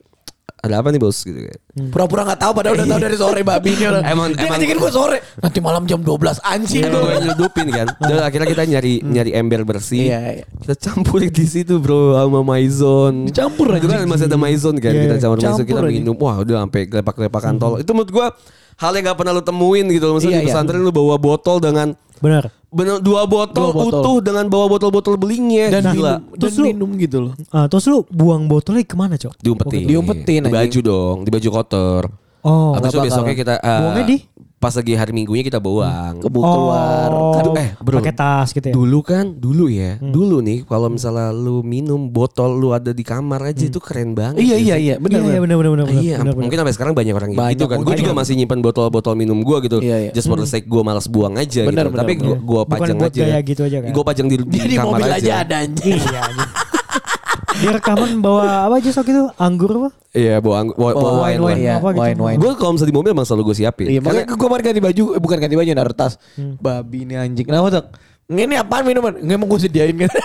Ada apa nih bos gitu kan. Pura-pura gak tahu padahal udah tahu dari sore babinya. Emang- dia emang- ngajakin gue sore. Nanti malam jam 12 anjing. Emang gue nyeludupin kan. Dan akhirnya kita nyari nyari ember bersih. Iya, iya. Kita campurin di situ bro sama maizon. Dicampur aja. kan masih ada maizon kan. Iya, kita campur maizon campur kita aja. minum. Wah udah sampai gelepak-gelepakan tol. Itu menurut gue hal yang gak pernah lu temuin gitu. loh. Maksudnya Iya, di iya. pesantren lu bawa botol dengan Bener. bener dua botol, Dua botol. utuh dengan bawa botol-botol belingnya. Dan Gila. minum, dan Terus lu- minum gitu loh. Ah, terus lu buang botolnya ke mana cok? Diumpetin. Diumpetin, Di baju dong, di baju kotor. Oh, itu nggak besoknya kita eh, Buangnya di? Pas lagi hari Minggunya kita buang. Kebu keluar. Oh, Aduh, eh, bro. pakai tas gitu ya. Dulu kan, dulu ya, Hmm. dulu nih kalau misalnya lu minum botol lu ada di kamar aja itu keren banget. Iya sih. iya iya benar Iya, iya benar. bener bener bener. Iya, bener, bener. mungkin sampai sekarang banyak orang Banyak, gitu kan. Gue juga masih nyimpan botol-botol minum gue gitu. Iya, iya. Just for the sake gue malas buang aja Benar, gitu. benar, Tapi gue benar. pajang aja. gitu aja kan? Gue pajang di, di, kamar mobil aja. aja ada anjing. Iya. Di rekaman bawa apa aja sok itu? Anggur apa? Iya bawa, angg- bawa, bawa Oh, wine, wine, iya, apa gitu. wine, wine. Gue kalau misalnya di mobil emang selalu gue siapin. Iya, makanya gue kemarin ganti baju, eh, bukan ganti baju, naruh tas. Babi ini anjing. Kenapa tuh? Ini apaan minuman? Nggak emang gue sediain kan.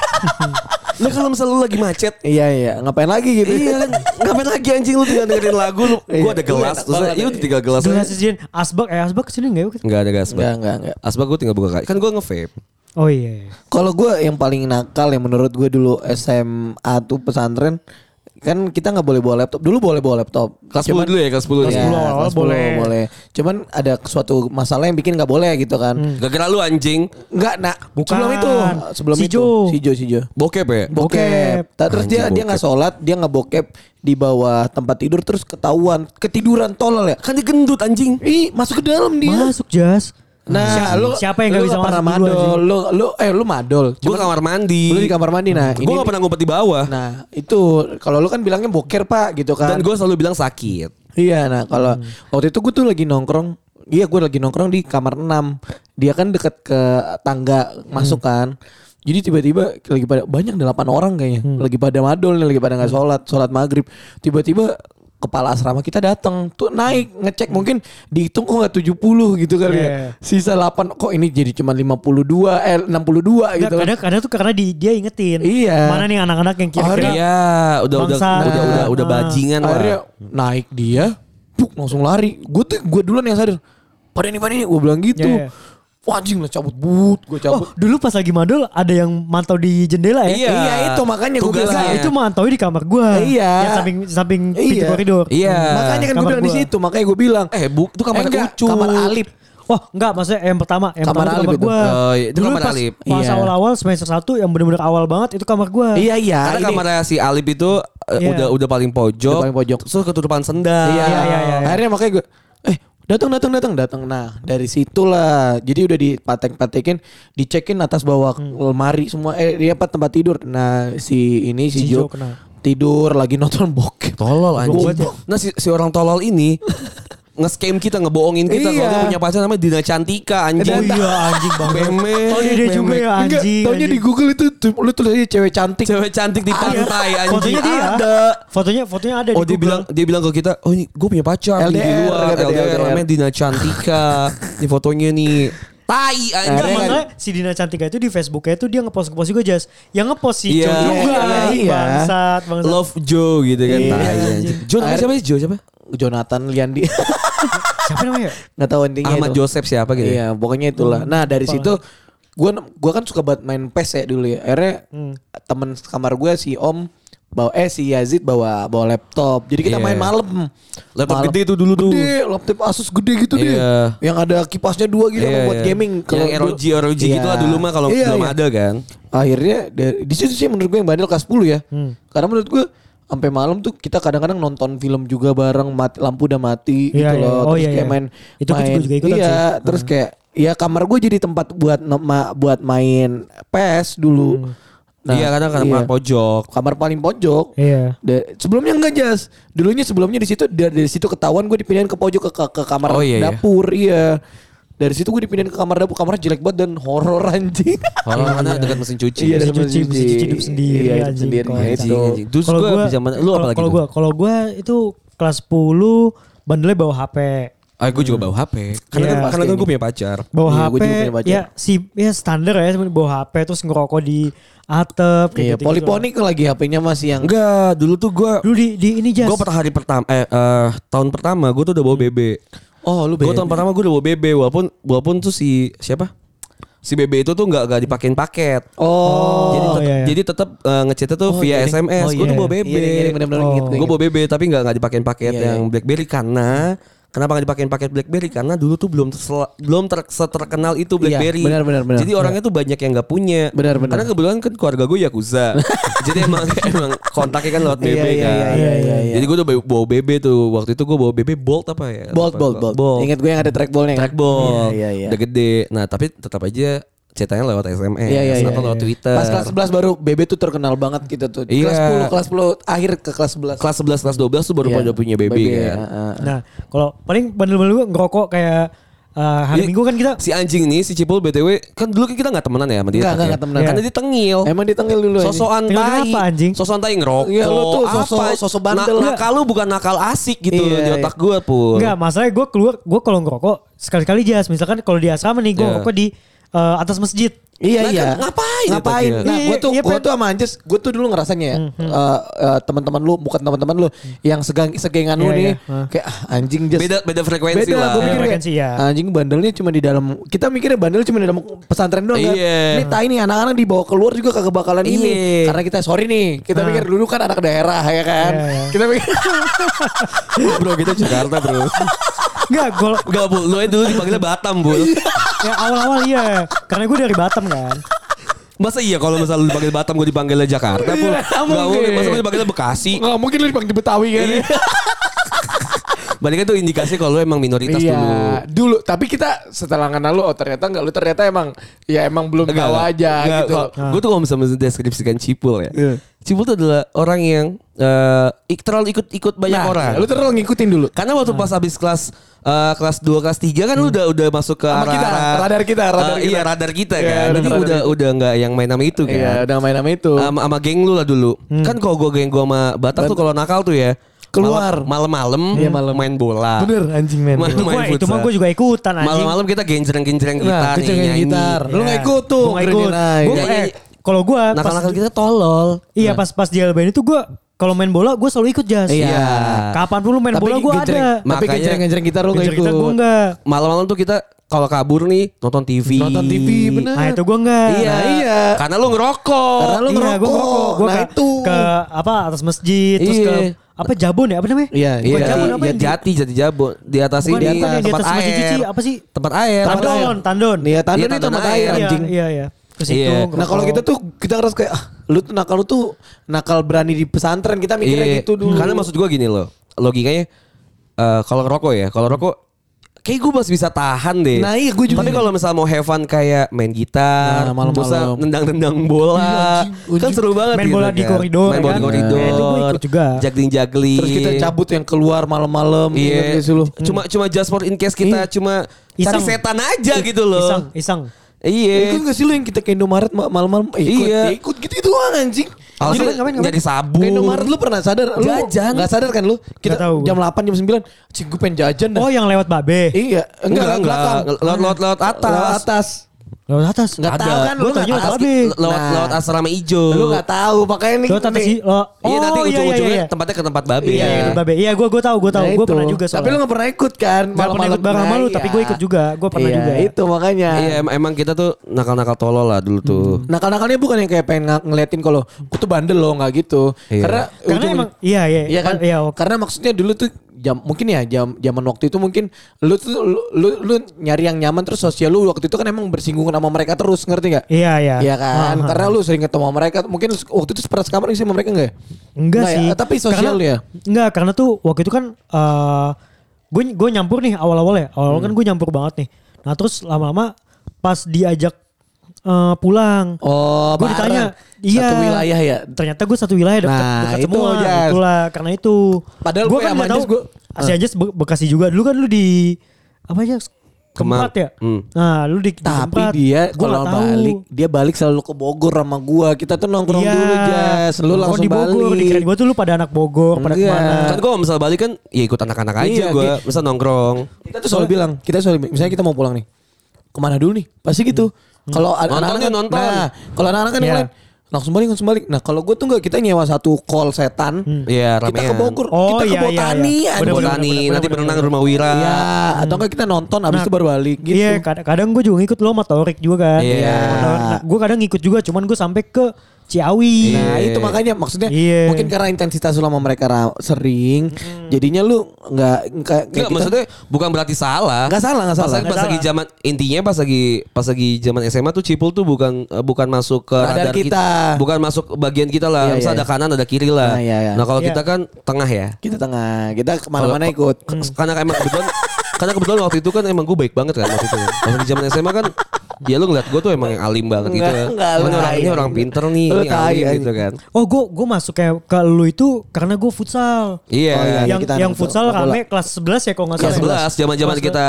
Nah kalau misalnya lu lagi macet iya iya, ngapain lagi gitu? Iya kan Ngapain lagi anjing lu tinggal dengerin lagu lu Gue ada gelas Iya, Terus enak iya banget. tinggal gelas Gelas aja. izin asbak eh asbak ke sini nggak ya? Enggak ada gas Enggak enggak enggak. Asbak gue tinggal buka kaca Kan gue nge-vape Oh iya. iya. Kalau gue yang paling nakal yang menurut gue dulu SMA tuh pesantren kan kita nggak boleh bawa laptop. Dulu boleh bawa laptop. Kelas 10 dulu ya Kelas 10 Kelas ya 10 Iya, awal kelas 10 boleh. boleh. Cuman ada suatu masalah yang bikin nggak boleh gitu kan. Gak kira lu anjing Enggak, nak. Bukan. Sebelum itu, sebelum Si itu. Si Jo, si Jo. Bokep ya Bokep. Ta- Terus dia Anjing, dia nggak sholat, dia nggak bokep di bawah tempat tidur terus ketahuan ketiduran tolol ya. Kan dia gendut anjing Ih, masuk ke dalam dia. Masuk jas. Nah, Siapa- lu siapa yang lu bisa pernah masuk dulu, madol? Lu lu eh lu madol. Gue kamar mandi Lu di kamar mandi nah. Gue gak pernah ngumpet di bawah Nah, itu kalau lu kan bilangnya boker, Pak, gitu kan. Dan gue selalu bilang sakit Iya, nah kalau waktu itu gue tuh lagi nongkrong, iya gue lagi nongkrong di kamar 6. Dia kan deket ke tangga masuk kan. Jadi tiba-tiba lagi pada banyak delapan orang kayaknya, lagi pada madol nih, lagi pada nggak sholat, sholat maghrib. Tiba-tiba kepala asrama kita datang tuh naik ngecek mungkin dihitung kok nggak 70 gitu kali Iya. ya. Sisa 8 kok ini jadi cuma 52 eh 62 gitu Nggak, kan. kadang, kadang tuh karena di, dia ingetin. Iya. Mana nih anak-anak yang kira-kira. Iya udah udah Bangsa. udah udah udah Ah. bajingan akhirnya lah naik dia buk langsung lari gue tuh gue duluan yang sadar pada nih pada nih gue bilang gitu Iya, iya. Wah anjing lah cabut but gue Oh, cabut dulu pas lagi madol ada yang mantau di jendela ya? Iya. Iya, itu makanya gua Tugasnya. bilang. Nah, itu mantau di kamar gua. Iya. Yang samping samping pintu Iya. koridor. Iya makanya kan gue bilang di situ makanya gue bilang Eh bu itu kamar Eh, enggak, Ucup. kamar Alip Wah enggak maksudnya yang pertama Yang Kamar pertama itu Alip kamar gua Oh, iya, itu Dulu kamar pas, Alip. Pas Iya. awal-awal semester 1 Yang bener-bener awal banget Itu kamar gua iya iya Karena ini- kamarnya si Alip itu eh, Iya. udah udah paling pojok. Udah paling pojok. Terus ketutupan sendal. iya, iya, iya, iya. akhirnya makanya gue eh datang datang datang datang nah dari situlah jadi udah dipatek-patekin dicekin atas bawah Hmm. lemari semua eh dia apa tempat tidur nah si ini si, Si Jo Jo kena. tidur lagi nonton bokep Tolol anjing. Nah si, si orang tolol ini nge-scam kita, ngebohongin kita Iya. kalau dia punya pacar namanya Dina Cantika anjing. Oh iya anjing banget Meme. Oh dia, dia juga ya Enggak, anjing taunya di anjing. Google itu lu tulis aja cewek cantik. Cewek cantik di pantai anjing. Fotonya dia Ada. Fotonya fotonya ada Oh di dia Google. bilang dia bilang ke kita, oh ini gue punya pacar di LDR, luar, kata dia, LDR, LDR. namanya Dina Cantika. ini fotonya nih. Tai Enggak, anjing. Maksudnya si Dina Cantika itu di Facebooknya itu dia ngepost ngepost juga Jas. Yang ngepost si Iya, Jo juga iya, anjing, iya. bangsat bangsat. Love Joe gitu kan. Iya, Tai, anjing. anjing. Joe namanya siapa sih? Joe siapa? Jonathan Liandi. Siapa namanya? Nggak tahu intinya Ahmad itu. Joseph siapa gitu. ya? Iya, pokoknya itulah. Nah, dari situ gua gua kan suka banget main PES ya dulu ya. Akhirnya Hmm. temen kamar gua si Om bawa eh si Yazid bawa bawa laptop. Jadi kita Iya. main malam. Laptop Malam. gede tuh dulu tuh. Gede, laptop Asus gede gitu deh. Iya. Yang ada kipasnya dua gitu Iya, buat iya. gaming. yang dulu- ROG ROG Iya. gitu lah dulu mah kalau Iya, belum iya. ada kan. akhirnya di situ sih menurut gue yang bandel kelas 10 ya. Hmm. Karena menurut gue sampai malam tuh kita kadang-kadang nonton film juga bareng mati lampu udah mati Iya, gitu iya. loh. Oh, terus iya, kayak iya. main Itu gua main juga ikutan iya, sih. terus kayak ya kamar gue jadi tempat buat no- ma- buat main PES dulu. Nah, iya kadang kadang iya. pojok. Kamar paling pojok. Iya. Da- sebelumnya enggak jas. Dulunya sebelumnya di situ dari, dari situ ketahuan gue dipindahin ke pojok ke, ke, ke kamar Oh, iya, iya. dapur iya. Dari situ gue dipindahin ke kamar dapur, kamarnya jelek banget dan horor anjing. Kalau mana dekat mesin cuci. Iya, Mesin cuci, mesin cuci hidup sendiri, Iya, hidup anjing. sendiri. Anjing, itu. anjing. Terus Kalau gue gua bisa mana- lu kalau- apa lagi Kalau gua kalau gua itu kelas 10 bandelnya bawa HP. Ah, gue juga bawa HP. Karena Iya. kan, karena kan gue punya pacar. Bawa Iya, HP gua juga punya pacar. ya si ya standar ya bawa HP terus ngerokok di atap Iya, gitu-gitu. poliponik lagi HP-nya masih yang Enggak, dulu tuh gue Dulu di, di ini jas. gue per hari pertama eh eh, tahun pertama gue tuh udah bawa BB. Oh, lu Gue beda. tahun pertama gue udah bawa BB walaupun walaupun tuh si siapa? Si BB itu tuh nggak nggak dipakein paket. Oh. jadi tetap iya, iya. jadi tetap eh, ngechatnya tuh Oh, via iya. SMS. Oh, gue iya. tuh bawa BB. Iya, iya, benar-benar Oh. gue. Gue bawa BB tapi nggak nggak dipakein paket Iya, yang iya. BlackBerry karena kenapa nggak dipakein paket BlackBerry karena dulu tuh belum tersel- belum ter, terkenal itu BlackBerry. benar, benar, benar. Jadi orangnya tuh banyak yang nggak punya. Benar, benar. Karena kebetulan kan keluarga gue yakuza. Jadi emang emang kontaknya kan lewat BB Iya, kan. iya, iya, iya, iya. Jadi gue udah bawa BB tuh waktu itu gue bawa BB Bolt apa ya? Bolt, Lupa bolt, gua. bolt. Ingat gue yang ada trackballnya kan? Trackball. Iya, iya, iya. Udah gede. Nah tapi tetap aja ceritanya lewat SMS Iya, iya, iya, atau lewat iya. Twitter. Pas kelas 11 baru BB tuh terkenal banget gitu tuh. Iya. Kelas 10, kelas 10 akhir ke kelas 11. kelas 11 kelas 12 tuh baru Iya. pada punya BB, BB, kan. ya, ah. Nah, kalau paling bandel-bandel gue ngerokok kayak eh, hari Ini- Minggu kan kita Si anjing nih si Cipul BTW kan dulu kita nggak temenan ya sama dia. Nggak, nggak, ya? temenan. Karena dia tengil. Emang ditengil dulu ini. Sosokan Tengil tai. kenapa, anjing? Sosokan tai ngerokok. Iya, lu tuh sosok- apa? sosok bandel. Na- nakal lu bukan nakal asik gitu Iya, di otak gue pun. Enggak, masalahnya gue keluar, gue kalau ngerokok sekali-kali jas. Misalkan kalau di asrama nih, gue Iya. ngerokok di eh, atas masjid. Iya Nah, iya. kan ngapain Ngapain? otaknya? Nah, Iya, gue tuh iya, gue tuh sama Anjes, gue tuh dulu ngerasanya ya. eh, eh, teman-teman lu bukan teman-teman lu yang segang segengan lu Iya, nih iya. kayak ah, anjing Jes. Beda beda frekuensi Beda, lah. gue mikir frekuensi, ya. anjing bandelnya cuma di dalam kita mikirnya bandel cuma di dalam pesantren doang kan. Iya. Ini tai nih anak-anak dibawa keluar juga kagak bakalan ini. Iya. Karena kita sorry nih, kita mikir dulu kan anak daerah ya kan. Iya, iya. Kita mikir bro kita Jakarta bro. Enggak, gue Enggak bul, lu dulu dipanggilnya Batam bul. ya awal-awal iya. Karena gue dari Batam kan. Masa iya kalau misalnya lu dipanggil Batam gue dipanggilnya Jakarta. Iya, Enggak mungkin. mungkin. Masa gue dipanggilnya Bekasi. nggak mungkin lu dipanggil Betawi kan. Berarti kan itu indikasi kalau lu emang minoritas iya, dulu. dulu. Tapi kita setelah kenal lu, oh ternyata enggak lu ternyata emang ya emang belum tahu aja gitu. Gue tuh kalau misalnya mendeskripsikan Cipul ya. Iya. Cipul tuh adalah orang yang eh, ik- terlalu ikut-ikut banyak Nah, orang. Lu terlalu ngikutin dulu. Karena waktu pas habis kelas eh, kelas 2 kelas 3 kan lu udah udah masuk ke arah, kita, radar kita, radar Eh, kita. Iya, radar kita Iya, kan. udah Jadi radar udah kita. udah nggak yang main sama itu kan. Iya, udah main sama itu. Sama, sama geng lu lah dulu. Kan kalau gua geng gua sama Batak tuh kalau nakal tuh ya Keluar. malam- malam-malam Iya, malam. main bola. Bener anjing men. Main- Itu, gua, main itu mah gue juga ikutan anjing. Malam-malam kita genjreng-genjreng Nah, gitar nih, main nyanyi. gitar. Lu Iya. nggak ikut tuh. Gua nggak ikut. Nah, Gua, iya. eh, kalau gue pas, Nakal-nakal kita tolol. iya pas pas di LBN itu gue kalau main bola gue selalu ikut jas. Iya. Kapan pun lu main Tapi bola gue genjreng- ada. Tapi genjreng-genjreng gitar lu nggak Genjreng ikut. gue enggak. Malam-malam tuh kita kalau kabur nih nonton TV. Nonton TV bener. Nah itu gue enggak. Iya. Nah, iya. Karena lu ngerokok. Karena lu iya, ngerokok. gue ngerokok. Gue Nah, ke, itu. ke apa atas masjid terus ke Iya. Apa Jabon ya apa namanya? Iya, Iya, Jabon apa ya, di- jati, jati jabon. Di atas Bukan, ini di tempat atas mesin air. cuci, apa sih? Tempat air. tempat air. Tandon, tandon. Iya, tandon Iya, itu tempat air, Iya, anjing. Iya, iya. Terus Iya. itu. Nah kalau kita tuh kita ngerasa kayak ah, lu tuh nakal lu tuh nakal berani di pesantren kita mikirnya Iya. gitu dulu. Karena maksud gua gini loh. Logikanya eh, kalau ngerokok ya, kalau rokok kayak gue masih bisa tahan deh. Nah, iya, gua juga. Tapi kalau misal mau have fun kayak main gitar, Nah, malam-malam. terus nendang-nendang bola, Iya, anjing. kan seru banget Main gitu bola di kan. koridor, Main bola kan? di koridor. Eh, itu gua ikut juga. Juggling-juggling. Terus kita cabut yang keluar malam-malam. Iya. gak sih lu? Cuma cuma just for in case kita cuma cari Iseng. setan aja gitu loh. Iseng, iseng. Iya. Ikut gak sih lu yang kita ke Indomaret ma- malam-malam? Eh, ikut, Iya. Ya, ikut gitu-gitu doang anjing. Alasannya Ngapain, ngapain, nyari sabun. Ke Indomaret lu pernah sadar? Lu Jajan. Gak sadar kan lu? Kita tahu jam 8 jam 9. Cik gue pengen jajan dah. Oh yang lewat babe. Iya. Enggak, Enggak, enggak. Lewat lewat lewat atas. Lewat atas. Lewat atas. Nggak Ada. tahu kan lu Gua tahu. lewat babe. Lewat Nah. lewat asrama ijo. Lu gak tahu makanya nih. Lewat atas sih. Oh, Iya nanti iya, ujung-ujungnya iya, iya. tempatnya ke tempat babe. Iya, iya, babe. Iya, gue gue tahu, gue tahu. Nah, Gue itu. pernah juga Tapi lu soalnya. gak pernah ikut kan? Gak pernah ikut bareng sama lu, Nah, tapi iya. gue ikut juga. Gue pernah Iya, juga. itu makanya. Iya em- emang kita tuh nakal-nakal tolol lah dulu tuh. Nakal-nakalnya bukan yang kayak pengen ng- ngeliatin kalau gue tuh bandel loh nggak gitu. Iya. Karena Karena emang, iya, iya. Iya kan? Iya. Karena maksudnya dulu tuh jam mungkin ya jam zaman waktu itu mungkin lu tuh lu, lu, lu nyari yang nyaman terus sosial lu waktu itu kan emang bersinggungan sama mereka terus ngerti nggak? Iya, iya. Iya kan? Ah, ah. Karena lu sering ketemu sama mereka mungkin waktu itu pernah sekamarnya sih sama mereka enggak ya? Enggak Nggak sih. ya? Tapi sosial karena, ya. Enggak, karena tuh waktu itu kan eh gue gue nyampur nih awal-awal ya. Awal-awal Hmm. kan gue nyampur banget nih. Nah, terus lama-lama pas diajak eh, pulang. Oh, gue bareng. ditanya, iya. Satu wilayah ya. Ternyata gue satu wilayah dekat Nah, dekat itu, semua. Jas. Itulah karena itu. Padahal gue kan nggak tahu. Gue- Si Anjas Be- Bekasi juga. Dulu kan lu di apa aja? Kemang. Keempat ya. Hmm. Nah, lu di, di Tapi Keempat. dia Gua kalau nggak tahu. balik dia balik selalu ke Bogor sama gua. Kita tuh nongkrong Iya. dulu Jas. Lu Nongkrong langsung di Bogor. balik. Dikira gue tuh lu pada anak Bogor, pada Enggak. ke mana. Kan gue misal balik kan ya ikut anak-anak aja Iya, gue. gitu. Misal nongkrong. Kita tuh selalu bilang, kita selalu misalnya kita mau pulang nih. Ke mana dulu nih? Pasti gitu. Kalau Nonton anak-anak kan- nonton. Nah, kalau anak-anak kan yang Iya. lain langsung balik langsung balik. Nah, kalau gue tuh enggak kita nyewa satu call setan. Iya Kita ke. Bogor, Oh, kita ke iya, iya, Botani iya. anjing. Bener, bener, Botani, bener, nanti bener, berenang bener. rumah Wira. Iya, atau enggak kita nonton abis Nah, itu baru balik gitu. Iya, kadang, kadang gue juga ngikut lo sama Torik juga kan. Iya. Nah, gue kadang ngikut juga, cuman gue sampai ke Ciawi. Nah Iya. itu makanya maksudnya Iya. mungkin karena intensitas lu sama mereka sering, jadinya lu nggak nggak Enggak maksudnya bukan berarti salah. nggak salah nggak Pas, salah. pas lagi zaman intinya pas lagi pas lagi zaman SMA tuh Cipul tuh bukan eh, bukan masuk ke Radar radar, kita. Bukan masuk bagian kita lah. Iya, Misal iya. ada kanan ada kiri lah. Nah, iya, iya. Nah, kalau Iya. kita kan tengah ya. Kita tengah, kita ke mana-mana ikut. K- Karena emang kebetulan karena kebetulan waktu itu kan emang gue baik banget kan waktu itu. kan. Pas di zaman SMA kan ya lu ngeliat gue tuh emang yang alim banget gitu kan. Ini orang ini orang pinter nih, Lu ini alim gitu kan. Oh, gue gue masuk kayak ke lu itu karena gue futsal. Iya. Oh, iya, yang kita yang futsal rame kelas 11 ya kalau nggak Kelas salah. 11 zaman-zaman Kelas kita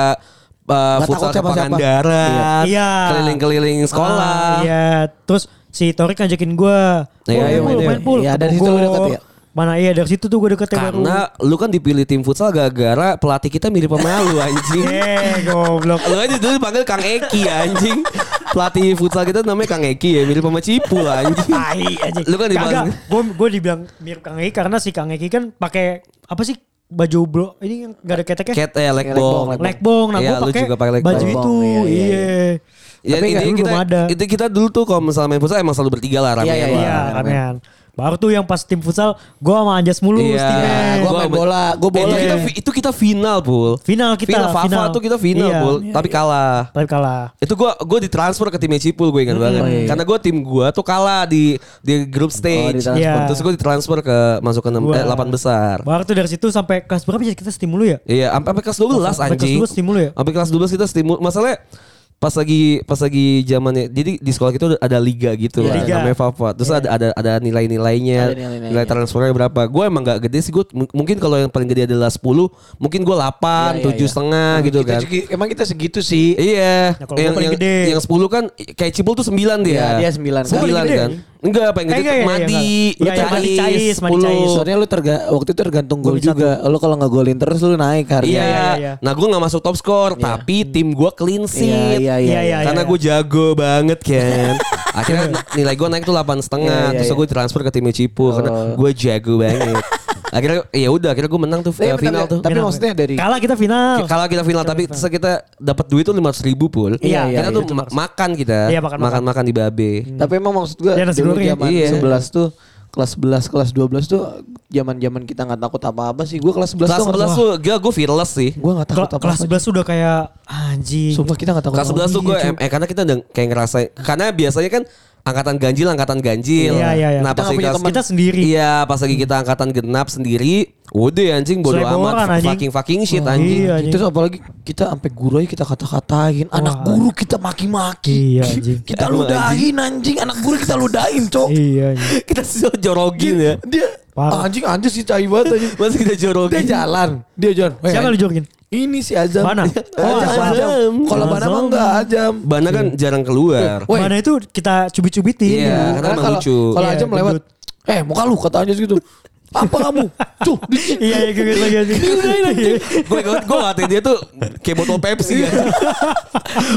uh, futsal ke. Pangandaran, Iya. keliling-keliling sekolah. Ah, iya. Terus si Torik ngajakin gue. Iya, ayo main, main, main pool. Iya, dari Ketemu situ lu deket ya? Mana iya dari situ tuh gue deket ya baru. Karena lu kan dipilih tim futsal gara-gara pelatih kita mirip sama lu anjing. Eh goblok. Lu aja dulu dipanggil Kang Eki anjing. Pelatih futsal kita namanya Kang Eki ya, mirip sama Cipu lah anjing. Tai aja. Lu kan dipanggil. Gue gue dibilang mirip Kang Eki karena si Kang Eki kan pakai apa sih baju bro ini yang gak ada keteknya. Cat ya, Legbong, legbong. Legbong. Nah Iya, gue lu pakai juga pakai legbong. baju itu. Iya, iya, Iya. Ya, Tapi ini kita, ada. itu kita dulu tuh kalau misalnya main futsal emang selalu bertiga lah ramean Iya, lah. Iya, ramean. Baru tuh yang pas tim futsal gue sama Anjas mulu Iya. gua Gua main bola, gua Eh, bola. itu, kita, itu kita final, Pul. Final kita, Final, Fafa final. tuh kita final, Iya. Pul. Tapi kalah. Tapi kalah. Itu gua gua ditransfer ke tim Cipul gue ingat banget. iya. Karena gua tim gua tuh kalah di di grup stage. ditransfer. Iya. Terus gua ditransfer ke masuk ke enam- Gua- eh, 8 besar. Baru tuh dari situ sampai kelas berapa ya kita steam dulu ya? Iya, sampai sampai kelas 12 Sampai kelas anjing. 12 steam dulu ya? Sampai kelas 12 kita stimul. Masalahnya pas lagi pas lagi zamannya jadi di sekolah kita udah ada liga gitu Iya, lah liga. namanya Fafa terus ada ada ada nilai-nilainya Ada nilai-nilainya. nilai transfernya berapa gue emang gak gede sih gue mungkin kalau yang paling gede adalah 10 mungkin gue 8 Iya, iya, tujuh iya. setengah gitu Kita kan segi- emang kita segitu sih. Iya, Nah, kalau yang, yang, gede. yang 10 kan kayak Cipul tuh 9 dia. Iya, dia 9. Gua paling Sembilan gede. kan. Enggak, paling Eh, gede iya, Madi. iya, iya, iya, Madi Cais, Madi 10. Cais. Soalnya lu terga waktu itu tergantung gol juga. Lu kalau nggak golin terus lu naik harga. Iya, iya, iya. Nah, gue gak masuk top score, tapi tim gue clean Iya, sheet. iya, Iya, iya. iya. Karena gue jago banget kan. Akhirnya nilai gue naik tuh 8 setengah. Iya, iya, Terus iya. gue transfer ke tim karena Oh. gue jago banget. akhirnya ya udah, akhirnya gue menang tuh Tapi, eh, final tapi- tuh. Tapi Final. maksudnya dari Kalah kita final. Kalau kita final tapi terus kita dapat duit tuh 500 ribu pul. Iya, kita iya, tuh itu ma- makan kita. Iya, makan-makan. makan makan di babe. Tapi emang maksud gue Ya, dulu zaman Iya. 11 tuh kelas 11 kelas 12 tuh zaman-zaman kita nggak takut apa-apa sih. Gue kelas 11 Kelas tuh 11 tuh gue gue fearless sih. gue nggak takut apa-apa. kelas 11 udah kayak anjing. Sumpah kita nggak takut. Kelas 11 tuh gue eh, karena kita udah kayak ngerasa karena biasanya kan angkatan ganjil angkatan ganjil. Iya, iya, iya. Nah, Kita pas lagi punya teman. Kita sendiri. Iya, pas lagi kita angkatan genap sendiri, udah anjing bodo amat anjing. fucking fucking shit Oh, anjing. iya, anjing. Terus apalagi kita sampai guru aja kita kata-katain, anak guru kita maki-maki. Iya anjing. Kita ludahin anjing, anak guru kita ludahin, Cok. Iya anjing. Kita sih jorogin ya. Dia Parah. anjing anjing sih cai banget anjing. Masih kita Dia jorogin. jalan, dia jalan. Siapa lu jokin? Ini si Azam. Mana? Oh, Azam. Azam. Kalau Bana mah Azam. enggak Azam. Bana kan jarang keluar. Weh. Mana itu kita cubit-cubitin. Iya. karena kalau lucu. kalau Iya, Azam lewat, eh muka lu kata Anjas gitu. Apa kamu? Tuh, Iya, iya, gue lagi anjing. gue gue gue ngatain dia tuh kayak botol Pepsi kan.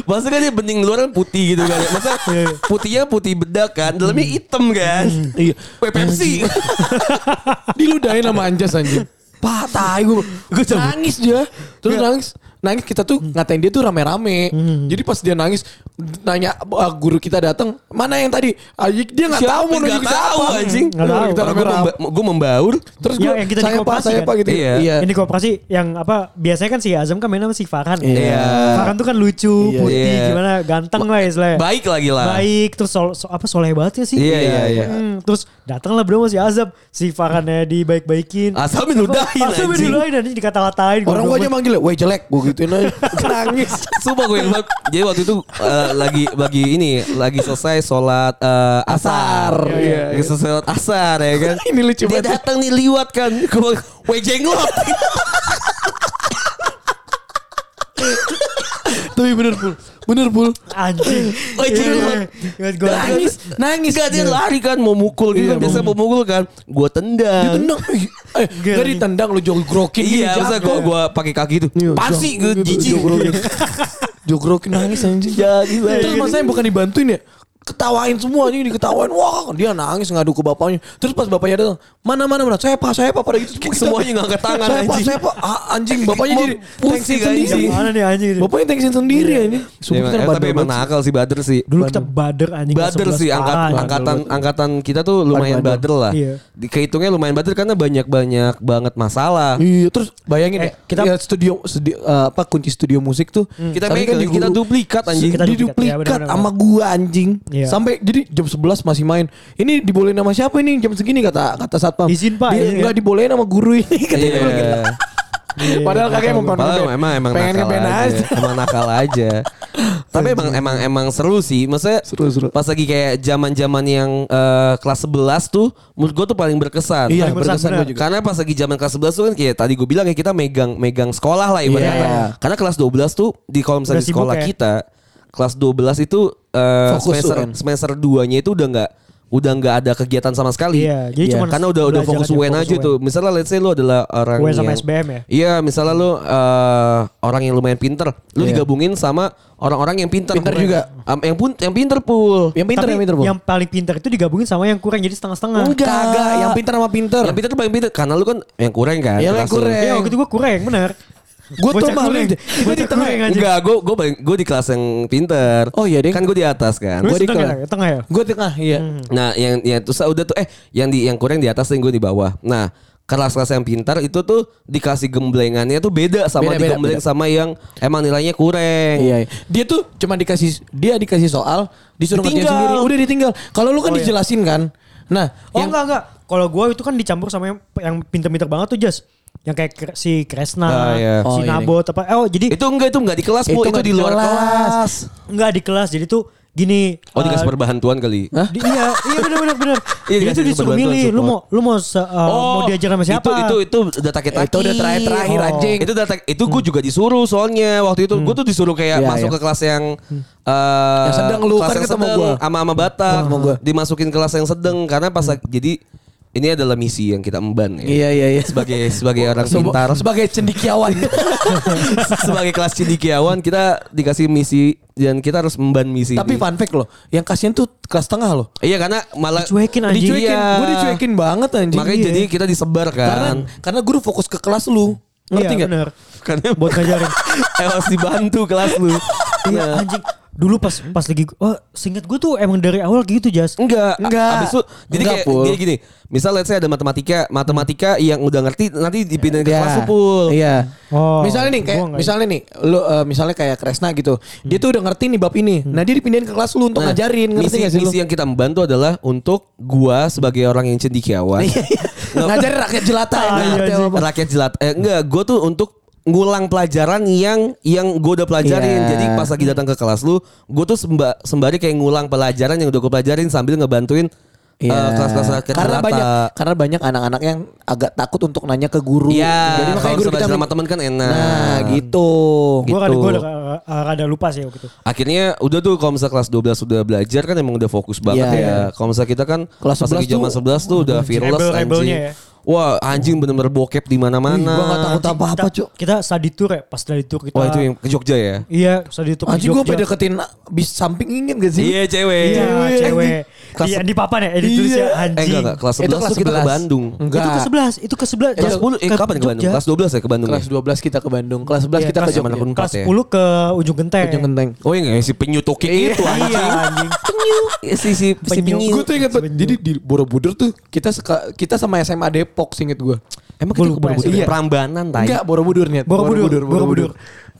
Masa kan dia bening luar kan putih gitu kan. Masa putihnya putih bedak kan, dalamnya hitam kan. Iya. Pepsi. diludahin sama Anjas anjing. Pak, tai gue. Gue nangis dia. Terus nangis. Nangis kita tuh ngatain dia tuh rame-rame. Jadi pas dia nangis nanya ah, guru kita datang, "Mana yang tadi?" Ah, Dia nggak tahu mau nunjuk Nggak tahu siapa. anjing. Nggak tahu. Kita Gue rame-rame. memba, gue membaur. Terus Yang- gue yang kita saya pak, koperasi saya kan? pak gitu. Iya. Iya. Ini kooperasi yang apa biasanya kan si Azam kan main sama si Farhan. Iya. Farhan tuh kan lucu, Iya. putih, Iya. gimana ganteng lah istilahnya. Baik lagi lah. Baik, terus sol, so- apa soleh banget ya sih. Iya, iya, iya. Hmm, terus datanglah bro sama si Azam, si Farhannya dibaik-baikin. Asal menudahin Asal anjing. menudahin anjing dikata-katain. Orang gue aja manggil, "Weh jelek." Gue gituin aja. Nangis. Sumpah gue ingat Jadi waktu itu eh, lagi lagi ini lagi selesai sholat eh, asar. Asar, iya, Lagi selesai sholat asar ya kan. Ini lucu Dia banget. datang nih liwat kan. Gue weh jenglot. Tapi bener pul, bener pul. Anjing. Weh jenglot. Iya. Nangis, nangis. Gak dia lari kan mau mukul gitu Iya, biasa mau mukul kan. Gue tendang. Ditendang. Eh, gak ditendang lu jogrokin gini. Iya, masa jago. gue gue pakai kaki itu. Iya, Pasti gue jijik. jogrokin. Nangis anjing. Jadi Terus masanya bukan dibantuin ya. Ketawain semua anjing diketawain. Wah, dia nangis ngadu ke bapaknya. Terus pas bapaknya datang, mana mana mana. Saya pak, saya pak pada gitu. Semuanya ngangkat tangan, Saya pak, anjing. saya pak. Ah, anjing bapaknya jadi pusing, sendiri. Mana nih anjing ini? Bapaknya thanksin sendiri anjing. Ya, Sumpah emang- kita eh, bandel tapi emang nakal sih Bader sih. Dulu kita bader anjing. Bader 11 sih angkat, angkatan angkatan kita tuh lumayan Bader. bader lah. Iya. Di kehitungnya lumayan bader karena banyak banyak banget masalah. Iya, terus bayangin Eh, ya, kita- kita studio, studio eh, apa kunci studio musik tuh. Kita megang, kita duplikat anjing. Kita duplikat, ya, sama gua anjing. Iya. Sampai jadi jam 11 masih main. Ini dibolehin sama siapa ini jam segini kata kata satpam. Izin, Pak, Dia izin, enggak dibolehin sama guru ini. Katanya Iya. gitu. Padahal kakek mau Padahal emang emang pengen nakal aja. aja. Emang nakal aja. Tapi emang emang emang seru sih. Maksudnya Seru, seru. pas lagi kayak zaman-zaman yang eh, kelas 11 tuh menurut gue tuh paling berkesan. Iya, Paling berkesan, berkesan juga. Karena pas lagi zaman kelas 11 tuh kan kayak tadi gue bilang ya kita megang megang sekolah lah ibaratnya. Iya. Karena kelas 12 tuh di kalau misalnya di sekolah ya. kita kelas 12 itu eh, Fokus semester UN. semester 2-nya itu udah nggak udah nggak ada kegiatan sama sekali. Iya, jadi Iya. cuman Karena udah udah fokus aja, UN aja tuh. Misalnya let's say lu adalah orang UN sama yang SBM ya? Iya, misalnya lu eh, orang yang lumayan pinter, lu Iya. digabungin sama orang-orang yang pinter. Pinter juga. Am- yang pun yang pinter pul. Yang pinter, Tapi yang pinter, Bu. yang paling pintar itu digabungin sama yang kurang jadi setengah-setengah. Enggak, Kagak, yang pinter sama pinter. Yang pinter tuh paling pinter karena lu kan yang kurang kan. Iya, yang kurang. Iya waktu itu gue kurang bener. Gue tuh malu Bocah di tengah. Enggak, gue gue gue di kelas yang pinter. Oh iya, Ding. Kan gue di atas kan. Gua di tengah, kelas. ya? tengah ya? Gue tengah, iya. Nah, yang yang terus udah tuh eh yang di yang kurang di atas dan gue di bawah. Nah, kelas-kelas yang pintar itu tuh dikasih gemblengannya tuh beda sama Beda, beda, digembleng beda. sama yang emang nilainya kurang. Iya, iya. Dia tuh cuma dikasih dia dikasih soal, disuruh ngerjain Ditinggal. sendiri. Udah ditinggal. Kalau lu kan Oh, iya. dijelasin kan. Nah, Oh yang enggak enggak. Kalau gue itu kan dicampur sama yang yang pinter-pinter banget tuh Jas. Yang kayak si Kresna, Ah, iya. Oh, si iya, Nabot apa. Oh jadi Itu enggak itu enggak di kelas, Bu. Itu Itu, nggak di luar kelas. kelas. enggak di kelas. Jadi tuh gini. Oh, eh, dikasih perbantuan kali. Di- iya, iya benar benar benar. Iya, Jadi dikasih tuh disuruh milih, lu support. mau lu mau se- eh, mau diajar sama siapa? Itu itu itu udah taki Itu udah terakhir-terakhir, Oh. anjing. Itu data itu gue juga disuruh soalnya waktu itu gue tuh disuruh kayak Iya, masuk iya. ke kelas yang eh, Yang sedang lu, kelas kan yang ketemu sedang gua. sama sama Batak Sama gua. dimasukin kelas yang sedang karena pas lagi- jadi ini adalah misi yang kita emban ya. Iya, iya, iya. Sebagai sebagai orang pintar sebagai cendikiawan. sebagai kelas cendikiawan kita dikasih misi dan kita harus memban misi. Tapi ini. fun fact loh, yang kasihan tuh kelas tengah loh. Iya karena malah Dicuekin, anjing. Dicuekin, Iya. gue dicuekin banget anjing. Makanya Iya. jadi kita disebar karena kan. karena guru fokus ke kelas lu. Ngerti Iya benar. Karena Buat ngajarin. harus dibantu kelas lu. Iya anjing. Dulu pas pas lagi oh seingat gue tuh emang dari awal gitu Jas. Enggak, Enggak. Abis itu jadi Enggak, kayak Pul. gini gini. Misal let's say ada matematika, matematika yang udah ngerti nanti dipindahin ke Iya. kelas lu, Pul. Iya. Oh, misalnya nih kayak gua misalnya nih lu eh, misalnya kayak Kresna gitu. Dia tuh udah ngerti nih bab ini. Nah, dia dipindahin ke kelas lu untuk Nah, ngajarin, ngerti misi, gak sih lu? misi yang kita membantu adalah untuk gua sebagai orang yang cendikiawan. ngajarin rakyat jelata Ah, iya, apa-apa. rakyat jelat eh enggak gue tuh untuk ngulang pelajaran yang yang gue udah pelajarin Iya. jadi pas lagi datang ke kelas lu gue tuh semba, sembari kayak ngulang pelajaran yang udah gue pelajarin sambil ngebantuin Iya. eh, kelas-kelas rakyat karena jelata. banyak karena banyak anak-anak yang agak takut untuk nanya ke guru. Iya, Jadi makanya kalau guru kita sama temen kan enak. Nah, gitu. Gue gitu. gua rada, rada lupa sih waktu itu. Akhirnya udah tuh kalau misalnya kelas 12 sudah belajar kan emang udah fokus banget Iya, ya. iya. Kalau misalnya kita kan Kelas pas lagi 11 zaman tuh, 11 tuh udah fearless rebel-rebelnya anjing. ya. Wah, anjing bener-bener bokep di mana-mana. Ih, gua nggak takut apa-apa, Cuk. Kita study tour ya, pas study tour kita. Wah, itu yang ke Jogja ya. Iya, study tour ke Anjing gue Jogja. pada deketin bis samping ingin gak sih? Iya, cewek. Iya, cewek. Kelas- Iya, di papan ya, eh, ditulis Iya. ya Eh anjing. enggak enggak, kelas 11 Itu kelas tuh kita ke 11. Bandung. Enggak. Itu ke 11, itu ke 11. Kelas 10 eh kapan ke Bandung? Kelas 12 ya ke Bandung. Kelas ya? 12 kita ke Bandung. Kelas 11 Iya, kita ke kelas- Jogja. Kelas ya? 10 ke Ujung Genteng. Ujung Genteng. Oh iya nggak si penyu toki itu anjing. Iya, anjing. Penyu. Si si si Penyu. Gue tuh inget. Jadi di Borobudur tuh kita kita sama SMA Depok singkat gue. Emang Gua kita ke Borobudur sih. ya? Prambanan tai. Enggak Borobudur nih. Borobudur, Borobudur.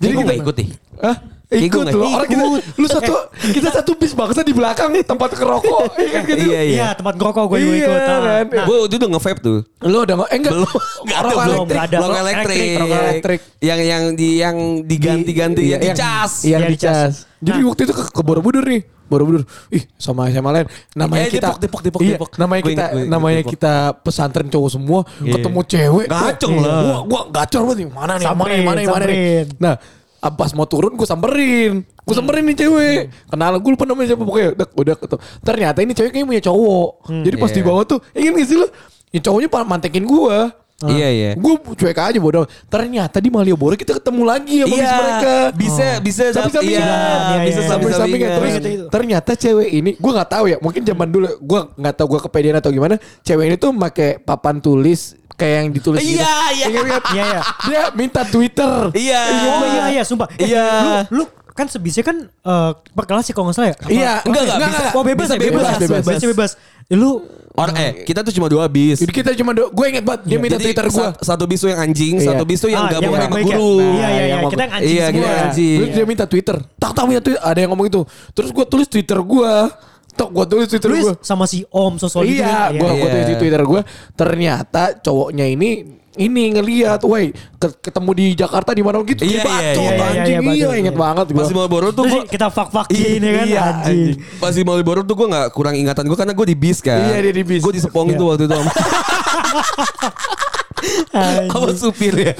Jadi gue gak ikut deh. Hah? Ikut loh. Orang kita, lu satu, kita satu bis bangsa di belakang tempat kerokok. Iya kan gitu. Iya iya. Iya, tempat ngerokok gue juga Iya, ikut. Nah, kan. nah, Gue udah nge-vape tuh. Lu udah nggak? Eh enggak. Belum. Nggak ada, Rokok belum. elektrik. Rokok elektrik. rokok elektrik. Yang yang di yang diganti-ganti Iya, yang yang- dicas. Iya, Iya, dicas. dicas. Jadi Nah. waktu itu ke, ke Borobudur nih. Borobudur. Ih, sama SMA lain. Namanya Eh, kita Depok, Depok, Depok, Iya, Depok. Namanya kita namanya Depok. kita pesantren cowok semua, Iya. ketemu cewek. Gacor lah. Gua gua gacor banget. Mana nih? Mana nih? Mana nih? Mana nih? Nah, ah, pas mau turun gue samperin. Gue samperin nih cewek. Kenal gue lupa namanya siapa pokoknya. Udah, udah ketemu. Ternyata ini cewek kayaknya punya cowok. Jadi pas Iya. di bawah tuh, ingin gak sih lu? Ya cowoknya mantekin gue. Iya iya. Gue cuek aja bodoh. Ternyata di Malioboro kita ketemu lagi sama bis mereka. Bisa bisa Samping-sampingan. Iya, Iya, bisa iya, Samping-sampingan. Terus samping-sampingan. ternyata cewek ini gue nggak tahu ya. Mungkin zaman dulu gue nggak tahu gue kepedean atau gimana. Cewek ini tuh pakai papan tulis kayak yang ditulis gitu. Iya, iya. Ingat-ingat? Iya, iya. Dia minta Twitter. Iya. Oh iya iya sumpah. Eh, Iya. Lu, lu kan sebisnya kan eh, per kelas sih kalau nggak salah ya. Iya, Enggak, enggak, bisa. Oh bebas Bisa ya bebas. bebas, Bebas, bebas. bebas. Eh, Lu Orang eh kita tuh cuma dua bis. Jadi kita cuma gue inget banget dia minta Jadi Twitter gue. sa- Satu bis tuh yang anjing, Iya. satu bis tuh yang Ah, gabung sama ya. guru. Iya iya yang iya. bagus. Kita yang anjing Iya, semua. kita ya. anjing. Terus dia minta Twitter. Tak tahu minta Twitter. Ada yang ngomong itu. Terus gue tulis Twitter gue. Tok gue tulis Twitter gue. sama si Om sosok gitu. Iya, gue Iya. gue tulis di Twitter gue. Ternyata cowoknya ini ini ngelihat, woi ke- ketemu di Jakarta di mana gitu, Iya, iya, iya, iya, anjing, iya, iya, inget iya. banget gue. Pas di Marlboro tuh gue kita fuck-fuckin ya kan Iya, anjing. Pas di Marlboro tuh gue gak kurang ingatan gue karena gue di bis kan. Iya, dia di bis. Gue disepongin Iya. tuh waktu itu sama supir ya.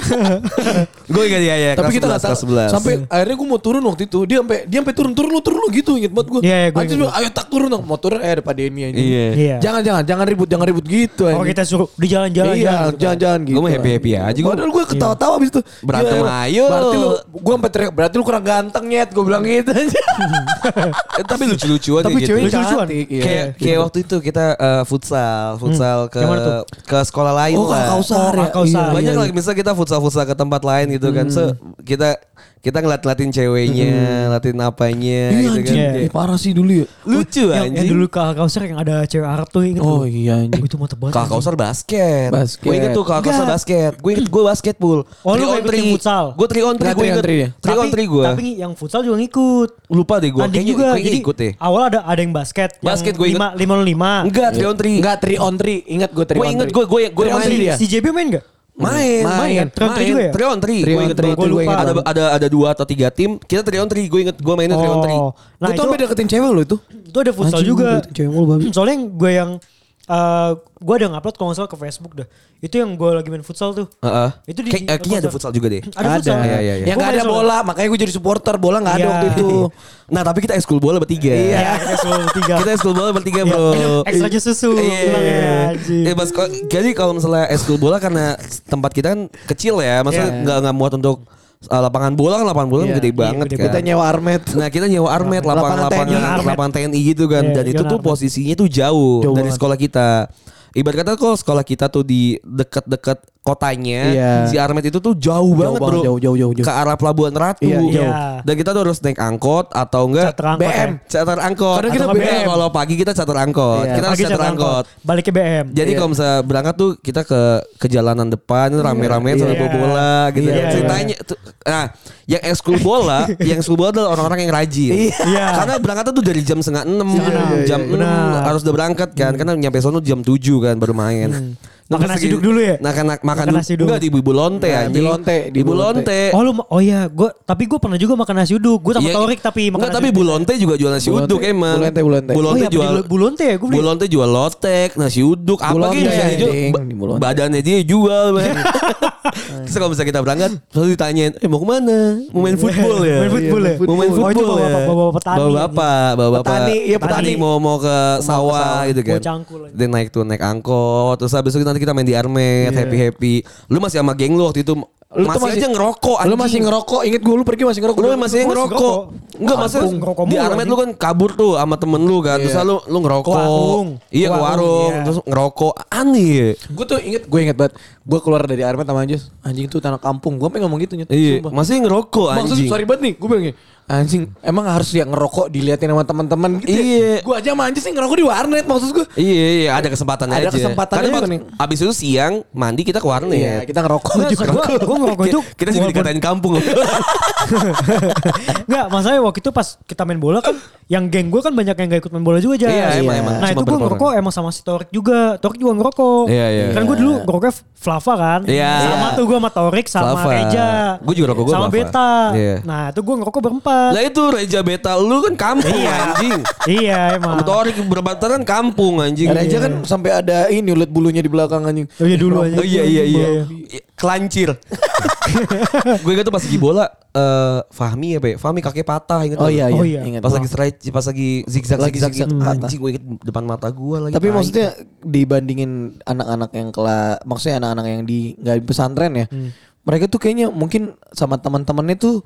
gue ingat ya ya. Tapi kita 11, nggak tahu. kelas 11. Sampai akhirnya gue mau turun waktu itu. Dia sampai dia sampai turun turun lu turun lu gitu inget banget gue. Iya, iya, inget. bilang, ayo tak turun dong. Mau turun eh ada Pak Denny anjing. Iya. Iya. Jangan jangan jangan ribut jangan ribut gitu Oh kita suruh di jalan-jalan Iya, jalan. jangan-jangan gitu. Gue mah happy-happy aja, gua. Padahal gue ketawa-tawa abis itu. Berantem Gila, ayo. Berarti lu, gue sampai teriak, berarti lu kurang ganteng nyet. Gue bilang gitu aja. Tapi lucu-lucuan Tapi kayak cewek gitu. Lucu-lucuan. cantik. iya. Kayak kayak waktu itu kita eh, futsal, futsal ke mana tuh? ke sekolah lain Oh, lah. Oh, ya. Iya, Banyak iya, lagi misalnya kita futsal-futsal ke tempat lain gitu kan. Kita kita ngeliat-ngeliatin ceweknya, ngeliatin apanya Iya gitu kan. anjing. Iya. Ih, Parah sih dulu ya. Lucu Yang, yang anjing. dulu kakak Kausar yang ada cewek Arab tuh inget Oh lu? iya anjing. Oh, itu mantep banget. Kakak Kausar basket. Basket. Gue inget tuh kakak Kausar basket. Gue inget gue basket pul. Oh, lu Three on three. futsal? Gue 3 on 3 Nggak gue three on inget. three ya? 3 on 3 gue. Tapi yang futsal juga ngikut. Lupa deh gue. Tanding juga. Jadi ikut deh. awal ada ada yang basket. Basket yang gua inget. lima lima. Enggak 3 on 3. Enggak 3 on 3. Ingat gue 3 Gue on inget 3. gue gue gue Three on main three dia. Si JB main gak? Main, Main. main, three juga ya? 3 on 3. Three Gue inget gue inget. Ada ada ada 2 atau 3 tim, kita 3 on 3. Gue inget gue mainnya 3 on 3. Oh, Nah, itu itu sampai deketin cewek lo itu. itu ada futsal juga. Soalnya gue yang eh gue ada ngupload kalau nggak salah ke Facebook dah. Itu yang gue lagi main futsal tuh. Heeh. Itu di- Kayak- eh, kayaknya ada futsal juga deh. Ada futsal. Iya, iya, iya. Yang gak ada bola, makanya gue jadi supporter. Bola gak ada waktu itu. Nah, tapi kita ekskul bola bertiga. Iya, kita selalu tiga. Kita ekskul bola bertiga, Bro. ekstra jus susu. Iya. Bilang ya. Eh, ko- jadi kalau misalnya ekskul bola karena tempat kita kan kecil ya, maksudnya nggak nggak muat untuk uh, lapangan bola kan lapangan bola Iya, gede iya, banget gede kan. Kita nyewa armet. Nah kita nyewa armet lapangan Lapangan TNI. lapangan TNI gitu kan Iya, dan itu tuh Armet. posisinya tuh jauh, Jauh dari banget. sekolah kita. Ibarat kata kalau sekolah kita tuh di dekat-dekat kotanya, Iya. si Armet itu tuh jauh, banget banget, bro, jauh, jauh, jauh, jauh. ke arah Pelabuhan Ratu. Iya, iya. Dan kita tuh harus naik angkot atau enggak Charter angkot BM. ya. charter angkot. Kadang kita enggak, BM. Kalau pagi kita charter angkot, Iya. kita harus Pagi charter charter angkot. Balik ke BM. Jadi Iya. kalau misalnya berangkat tuh kita ke ke jalanan depan rame-rame sambil Iya. bawa bola gitu Iya, kan. iya. Ceritanya tuh nah, yang ekskul bola, yang ekskul bola adalah orang-orang yang rajin. Iya. Karena berangkat tuh dari jam setengah enam, enam. jam Iya, enam harus udah berangkat kan. Karena nyampe sono jam 7 kan baru main. Nah, Makan nasi lagi- uduk dulu ya? Makan, makan, Makan dulu. nasi uduk. Enggak di Ibu Lonte Nah, anjing. di Lonte, di Ibu Bu Lonte. Oh lu oh iya, gue tapi gue pernah juga makan nasi uduk. Gue sama Iya, Torik tapi makan Enggak, nasi tapi uduk. Bu Lonte juga jual nasi uduk emang. Bu Lonte, Bu Lonte. Oh iya, jual beli bulonte ya gue beli. Bu Lonte jual lotek, nasi uduk, apa gitu. Badannya dia jual. Terus kalau misalnya kita berangkat, selalu ditanyain, eh mau ke mana? Mau main football ya? Main football ya? Mau main Oh, football ya? bawa petani. Bawa bapak, bawa bapak. Petani, iya, petani. mau mau ke sawah gitu kan. Dia naik tuh naik angkot, terus habis itu nanti kita main di armet, happy happy. Lu masih sama geng lu waktu itu Lu masih, tuh masih- aja ngerokok Lu anjing. masih ngerokok. Ingat gue lu pergi masih ngerokok. Lu masih ngerokok. Enggak maksudnya ngerokok di Armet lu kan kabur tuh sama temen lu kan. Terus Iya. lu lu ngerokok. Warung. Iya ke warung, iya. Terus ngerokok. Aneh. Gue tuh inget, gue inget banget. Gue keluar dari Armet sama Anjus. Anjing itu tanah kampung. Gue pengen ngomong gitu nyet. Iya. Masih ngerokok anjing. sorry banget nih, gue bilang anjing emang harus ya ngerokok diliatin sama teman-teman gitu. Iya. Gue aja sama Anjus sih ngerokok di warnet maksud gue. Iya iya ada kesempatannya Ada aja. kesempatannya Karena juga nih. abis itu siang mandi kita ke warnet. Iya, kita ngerokok. Gue gue ngerokok itu Kita juga walaupun- dikatain kampung. Enggak, masalahnya waktu itu pas kita main bola kan yang geng gue kan banyak yang gak ikut main bola juga aja. Iya, emang, emang. Nah Cuma itu gue beberapa ngerokok emang sama si Torik juga. Torik juga ngerokok. Iya, iya. Kan gue dulu ngerokoknya Flava kan. Iya. Sama tuh gue sama Torik sama. Reja. Gua juga rokok gua Sama. Beta. Iya. Nah itu gue ngerokok berempat. Lah itu Reja Beta lu kan kampung anjing. iya emang. Motorik berbataran kampung anjing. Reja kan sampai ada ini ulet bulunya di belakang anjing. Oh iya dulu aja. Oh iya iya iya. Kelancir. gue ingat tuh pas lagi bola eh Fahmi ya, Be. Fahmi kakek patah ingat Oh iya Oh iya. iya. Ingat. Pas lagi strike, pas lagi zigzag Lagi zigzag, anjing gue inget depan mata gue lagi. Tapi maksudnya dibandingin anak-anak yang kelas, maksudnya anak-anak yang di nggak di pesantren ya, mereka tuh kayaknya mungkin sama teman-temannya tuh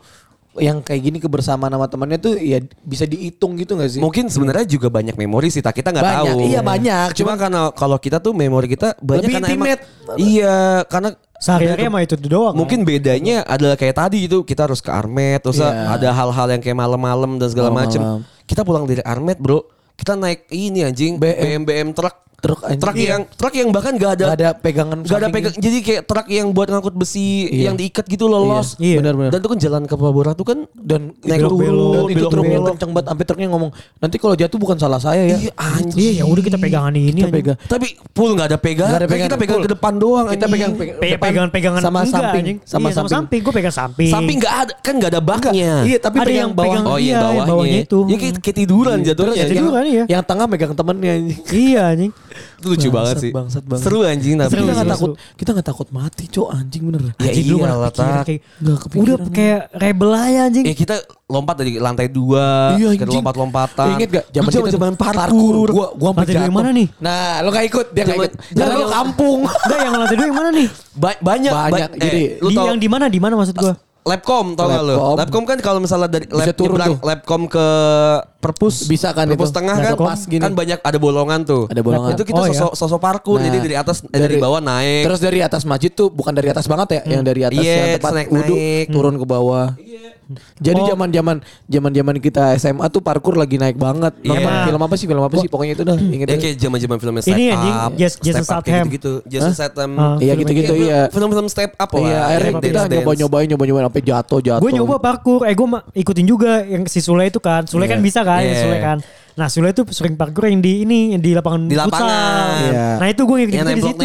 yang kayak gini kebersamaan sama temannya tuh ya bisa dihitung gitu gak sih? mungkin sebenarnya juga banyak memori sih, tak kita nggak Banyak, tahu. iya banyak. Cuma karena kalau kita tuh memori kita banyak Lebih karena emang intimate. iya karena Sehari-hari emang itu doang. Mungkin bedanya adalah kayak tadi itu kita harus ke Armet, terus Iya. ada hal-hal yang kayak malam-malam dan segala macem. Kita pulang dari Armet, bro. Kita naik ini anjing BM BM truk Truk anjing. Truk yang truk yang bahkan gak ada Gak ada pegangan Gak ada pegang Jadi kayak truk yang buat ngangkut besi Iya. Yang diikat gitu lolos Iya. Benar-benar. Dan itu kan jalan ke Pabora tuh kan dan Naik itu, turun, dan itu truknya kenceng banget sampai truknya ngomong nanti kalau jatuh bukan salah saya ya. Iya anjing Iya, ya udah kita pegangan ini. Kita pegang. Tapi full gak ada pegang Nggak ada Kan pegang, Kita pegang ke depan doang Kita pegang pegang Pe- depan pegangan-pegangan sama enggak, samping, anjing. sama Iya, sama samping. Gue pegang samping. Samping gak ada Kan gak ada baknya Iya, tapi Ada yang bawah. pegang Oh iya Iya, bawahnya, itu. Ya kayak, tiduran jatuhnya tiduran, iya. Yang tengah megang temennya. Iya anjing. Itu lucu banget Bangsat, sih bangsat, bangsat. Seru anjing tapi Kita nggak takut, kita nggak takut mati, cok anjing bener. Ya Anjing, iyalah, kepikiran Tak. Udah kayak rebel aja anjing. Eh kita lompat dari lantai dua Iya, Kita anjing. lompat-lompatan Ingat gak Zaman kita zaman tuh parkour Gua gua sampai Lantai dua yang mana nih? Nah, lo gak ikut, dia gak ikut. Karena Zaman- lo kampung. Enggak yang lantai dua yang mana nih? Ba- Banyak Banyak, ba- jadi eh, lu di tau yang di mana? Di mana maksud gua? Labcom tau gak lu? Labcom. Kan kalau misalnya dari lab turun nyebrang. Labcom ke perpus Bisa kan perpus itu. tengah Nah, kan pas gini. kan banyak ada bolongan tuh Ada bolongan. itu kita Oh, sosok sosok parkour Nah, jadi dari atas eh, dari, bawah naik Terus dari atas masjid tuh bukan dari atas banget ya, yang dari atas Iya, yang tempat naik- wudhu naik. turun ke bawah. Jadi Oh. zaman-zaman zaman-zaman kita SMA tuh parkour lagi naik banget. Iya. Nonton film apa sih? Film apa sih? Pokoknya itu dah. Ingat ya kayak zaman-zaman film step Ini anjing, up Jas- Jason step up kayak Statham. gitu-gitu Jason Statham Ah. Iya gitu-gitu Kayak iya. film-film step up lah Iya, akhirnya Yang kita dance-dance. nyoba-nyobain nyoba-nyobain sampai jatuh jatuh. Gue nyoba parkour, eh gue ikutin juga yang si Sule itu kan. Sule kan bisa kan, Iya. Sule kan. Nah Sule itu sering parkour yang di ini, yang di lapangan Di lapangan. futsal. Iya. Nah itu gue ngikutin di situ.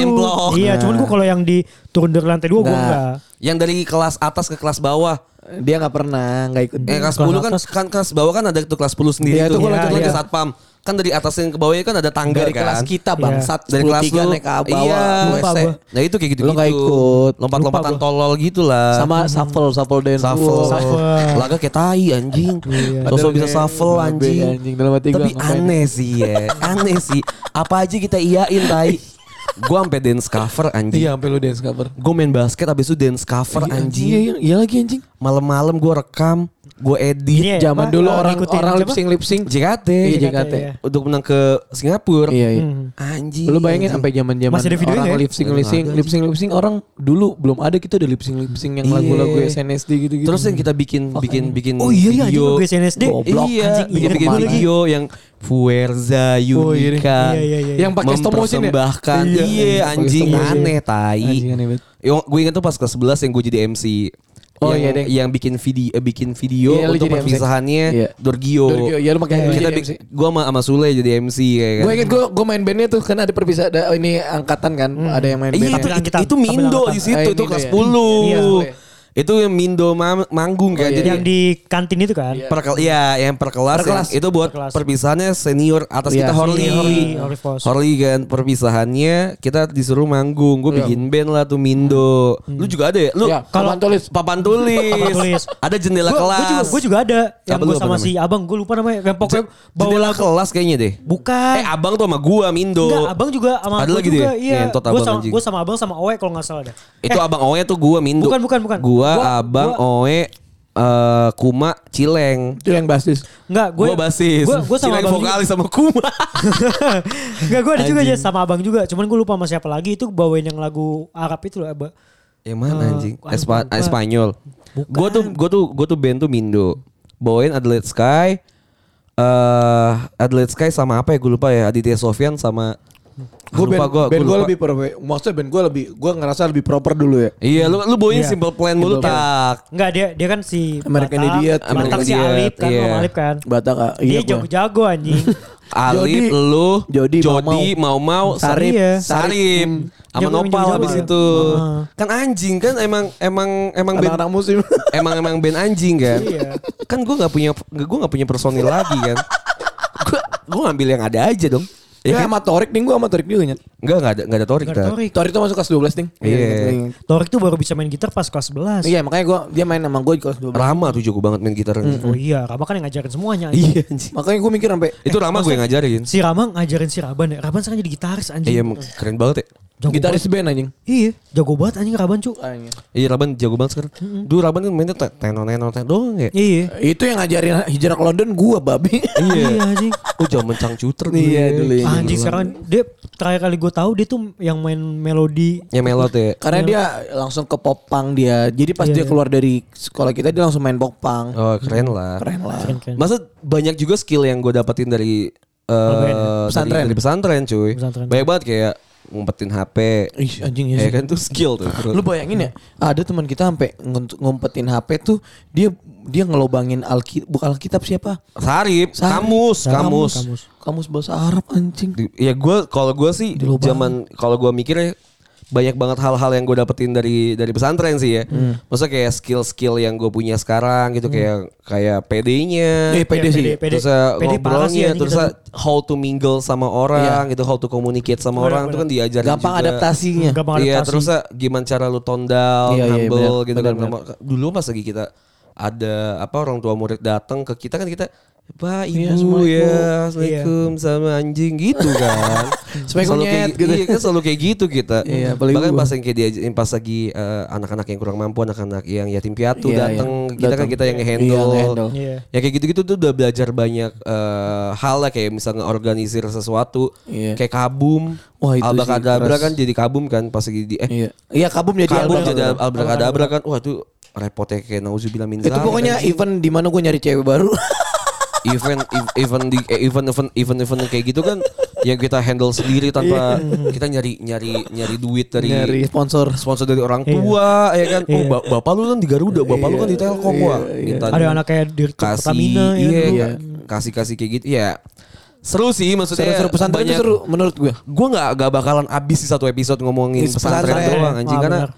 Iya, Nah. cuman gue kalau yang di turun dari lantai dua gue Nah. enggak. yang dari kelas atas ke kelas bawah Dia nggak pernah nggak ikut. Eh kelas Kelas 10 kan kan kelas bawah kan ada tuh kelas 10 sendiri Iya, tuh. itu gua lanjut lagi satpam. Kan dari atas yang ke bawahnya kan ada tangga dari kan. kelas kita bangsat dari kelas 10 lu naik ke bawah Iya. Lupa gua. Nah itu kayak gitu Lu nggak ikut. Lompat-lompatan tolol gitu lah. sama shuffle shuffle. Shuffle. Wow. Shuffle. Laga kayak tai anjing. Iya. Sosok bisa shuffle anjing. Tapi aneh sih ya. Aneh sih. Apa aja kita iyain tai. Gua sampai dance cover anjing. Iya, sampai lu dance cover. Gue main basket abis itu dance cover Iya, anjing. Iya, iya, iya lagi anjing. Malam-malam gue rekam, gue edit. Ini Zaman apa, dulu orang ngikutin orang siapa? lip sync lip sync. JKT. Iya, JKT, JKT. iya. Untuk menang ke Singapura. Iya, iya. Hmm. Anjing. Lu bayangin sampai ada videonya orang ya? lip sync lip sync lip sync lip sync orang dulu belum ada kita ada lip sync lip sync yang Iya. lagu-lagu SNSD gitu-gitu. Terus yang kita bikin bikin bikin Oh iya iya anjing video. gue SNSD. Goblok, iya, anjing, bikin bikin video yang Fuerza Oh, iya. Unica. Iya iya iya. yang pakai stop motion ya? mempersembahkan Iya, iya, anjing aneh tai Anjing gue ingat tuh pas kelas 11 yang gue jadi MC Oh, yang, iya, deh. yang bikin video eh, bikin video Iya, untuk perpisahannya Iya. Dorgio. Dorgio, iya, lu pakai- kita MC. gue sama, sama Sule jadi MC kayak kan. Gue inget gue gue main bandnya tuh kan ada perpisah ada ini angkatan kan ada yang main Iya bandnya. itu, Sambil itu, itu sambil Mindo di situ Eh, itu Mindo kelas ya. 10. Iya, boleh. Itu yang Mindo ma- manggung kan. Oh, iya. Jadi yang di kantin itu kan. Iya. per iya yang per kelas, Per kelas. yang- itu buat Per kelas. perpisahannya senior atas Iya. kita Horli. Horli, kan perpisahannya kita disuruh manggung. Gue Iya. bikin band lah tuh Mindo. Lu juga ada ya? Lu Iya, papan tulis. papan tulis. Papan tulis. ada jendela Gua- kelas. Gua juga, gua juga ada yang gue apa sama namanya? si abang, gue lupa namanya. Yang pokoknya bawa jendela lagu. kelas kayaknya deh. Bukan. Eh abang tuh sama gua Mindo. Enggak, abang juga sama Ada gua lagi juga. dia? Iya. Gue sama, gua abang sama Owe kalau nggak salah deh. Itu abang Oe tuh gua Mindo. Bukan, bukan, bukan. Gua, Gua- abang gua- Oe eh, Kuma Cileng. Itu yang basis. Enggak, gue Gua basis. Gue gue sama Cileng abang vokalis sama Kuma. Enggak, gue ada juga aja sama abang juga. Cuman gue lupa sama siapa lagi itu bawain yang lagu Arab itu loh, Abah. Yang mana Eh, anjing? Espa-. Espanyol. Bukan. Gue tuh gue tuh gue tuh band tuh Mindo. Bawain Adelaide Sky. Eh Adelaide Sky sama apa ya gue lupa ya Aditya Sofyan sama Gue band, gue band gue lebih proper. Maksudnya band gue lebih gue ngerasa lebih proper dulu ya. Iya lu lu bawain Iya. Simple Plan mulu Simple Plan. tak Enggak, dia dia kan si American Batak, Idiot, Batak si Alip kan, iya. Om Alip kan. Batak ah, Dia iya gua. jago-jago anjing. Alif, Jody- lu, Jody, Jody, mau mau, Sarip, Iya. Sarip, sama Nopal habis itu. Heeh. Kan anjing kan emang emang emang band Anak-anak musim. emang emang band anjing kan. Iya. Kan gue nggak punya gue nggak punya personil lagi kan. Gue gue ngambil yang ada aja dong. Ya, sama Torik nih gue sama Torik juga nyet. Enggak enggak ada enggak ada Torik Nggak ada. Torik. Torik tuh masuk kelas 12 nih. Iya. Torik tuh baru bisa main gitar pas kelas 11. Iya makanya gue dia main sama gue di kelas 12. Rama tuh jago banget main gitar. Oh iya, Rama kan yang ngajarin semuanya. Iya anjing. Makanya gue mikir sampai Itu Rama gue yang ngajarin. Si Rama ngajarin si Raban ya. Raban sekarang jadi gitaris anjing. Iya keren banget ya. Jago gitaris band anjing. Iya, jago banget anjing Raban cu. Iya Raban jago banget sekarang. Dulu Raban kan mainnya te- tenon tenon tenon doang ya. Iya. Itu yang ngajarin hijrah ke London gue babi. Iya anjing. Oh zaman cangcuter dulu. Iya, ya. dulu ya. Anjing sekarang dia terakhir kali gue tahu dia tuh yang main melodi. Ya melot ya. Karena dia langsung ke popang dia. Jadi pas Iya, dia iya. keluar dari sekolah kita dia langsung main popang. Oh keren lah. Keren lah. Keren keren. Masa banyak juga skill yang gue dapetin dari eh, LBN. dari, Pesantren. dari pesantren cuy. Pesantren. Banyak banget kayak ngumpetin HP. Ih, anjing ya Ya sih. kan tuh skill tuh. bro. Lu bayangin ya, ada teman kita sampai ngumpetin HP tuh dia dia ngelobangin Alkitab, bukan Alkitab siapa? Sarip, Sarip. kamus, kamus. Kamus. Kamus bahasa Arab anjing. Di- Ya gue kalau gue sih zaman kalau gue mikirnya banyak banget hal-hal yang gue dapetin dari dari pesantren sih ya. Hmm. Maksudnya kayak skill-skill yang gue punya sekarang gitu kayak kayak PD-nya. Eh, Iya, sih. pede. terus uh, sih ngobrolnya, anjing terus kita how to mingle sama orang gitu, how to communicate sama Bener, orang itu kan diajarin Gampang juga. adaptasinya. Gampang Iya, adaptasi. terus uh, gimana cara lu tone down, Iya, iya, humble benar, gitu benar, kan. Sama- Dulu pas lagi kita ada apa orang tua murid datang ke kita kan kita Pak Iya, ibu Assalamualaikum. ya Assalamualaikum sama anjing gitu kan Selalu kayak gitu. Iya kan selalu kayak gitu kita Iya, Bahkan pas yang kayak diajarin Pas lagi eh, anak-anak yang kurang mampu Anak-anak yang yatim piatu Iya, datang iya. Kita kan Datang. kita yang Iya, nge-handle nge-handle. Iya. Ya kayak gitu-gitu tuh udah belajar banyak eh, hal lah kayak misalnya organisir sesuatu Iya. kayak kabum, Wah, itu keras. kan jadi kabum kan pas lagi di eh Iya. Iya, kabum jadi kabum album. jadi albakadabra kan wah itu repotnya kayak nauzubillah min Itu pokoknya anjing. event di mana gue nyari cewek baru. event ev- event di eh, event event event event kayak gitu kan yang kita handle sendiri tanpa kita nyari nyari nyari duit dari Iya. nyari sponsor. sponsor dari orang tua ya kan oh ba- bapak lu kan di Garuda bapak lu kan di Telkom wah minta Ada anak kayak di kasih Pertamina ya. iya, dulu. iya. kasih kasih kayak gitu ya seru sih maksudnya Seru-seru pesantren itu banyak- seru menurut gue. gue nggak gak bakalan abis di satu episode ngomongin pesantren pesantren. doang anjing Ah, karena benar.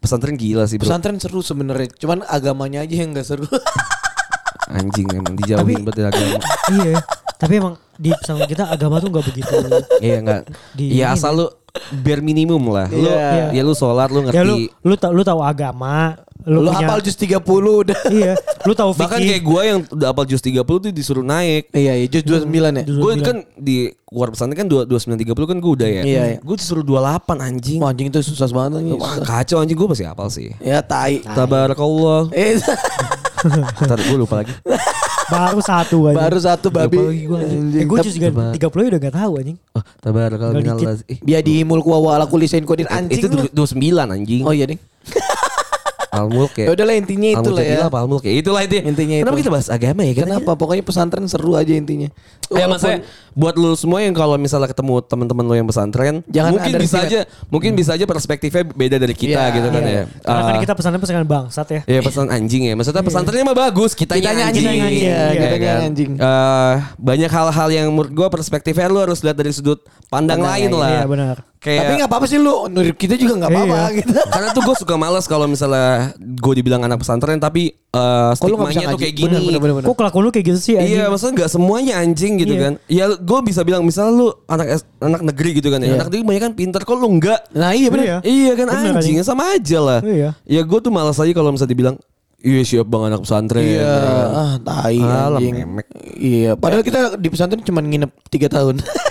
Pesantren gila sih bro Pesantren seru sebenarnya, cuman agamanya aja yang gak seru. anjing emang dijauhin banget dari agama Iya. Tapi emang di pesantren kita agama tuh nggak begitu. iya nggak Di- ya asal lu bare minimum lah lu Iya. ya lu sholat lu ya lu ngerti lu tau lu tahu agama, lu, Lu punya hafal jus 30 udah. iya, lu tahu bahkan kayak fikih. gue yang udah apal jus 30 tuh disuruh naik Iya, iya jus 29 ya. Gue 29. kan di keluar pesantren kan dua- 2930 kan gue udah ya Iya, iya. gue disuruh 28 anjing Wah, anjing itu susah banget nih. Wah, kacau anjing gue masih apal sih Ya tai. Tabarakallah Eh, Ntar gue lupa lagi baru satu aja. baru satu babi. Eh, gue juga 30 udah gak tahu anjing. Oh, dikit. minallah. Dia di mulku wa ala kulli syai'in qadir anjing. itu lu. 29 anjing. Oh iya, Ding. Almulk Ya ya. udahlah intinya itu lah ya. Almulk ya. Itulah itu. Intinya Kenapa itu. kita bahas agama ya? Kenapa? Pokoknya pesantren seru aja intinya. Ya maksudnya buat lu semua yang kalau misalnya ketemu teman-teman lu yang pesantren, Jangan mungkin bisa aja, mungkin bisa aja perspektifnya beda dari kita Iya, gitu kan Iya. ya. Karena kan Ah, kita pesantren pesantren bangsat ya. Ya pesan anjing ya. Maksudnya pesantrennya mah bagus, Kitanya anjing. anjing, iya, Ya kitanya kan? anjing. Eh, banyak hal-hal yang menurut gua perspektifnya lu harus lihat dari sudut pandang, lain, lah. Iya benar. Kayak Tapi nggak apa-apa sih lu. Menurut kita juga nggak apa-apa Iya. gitu. Karena tuh gue suka males kalau misalnya gue dibilang anak pesantren tapi eh bisa stigmanya tuh kayak gini. Bener, bener, bener, bener. Kok kelakuan lu kayak gitu sih anjing? Iya, maksudnya nggak semuanya anjing gitu Iya. kan. Ya gue bisa bilang misalnya lu anak anak negeri gitu kan ya. Iya. Anak negeri banyak kan pinter kok lu enggak. Nah iya bener. Iya. Iya kan Bener, anjing, anjing. sama aja lah. Iya. Ya gue tuh malas aja kalau misalnya dibilang Iya siap bang anak pesantren. Iya, ah tai Alah, anjing. memek. Iya, padahal kita di pesantren cuma nginep 3 tahun.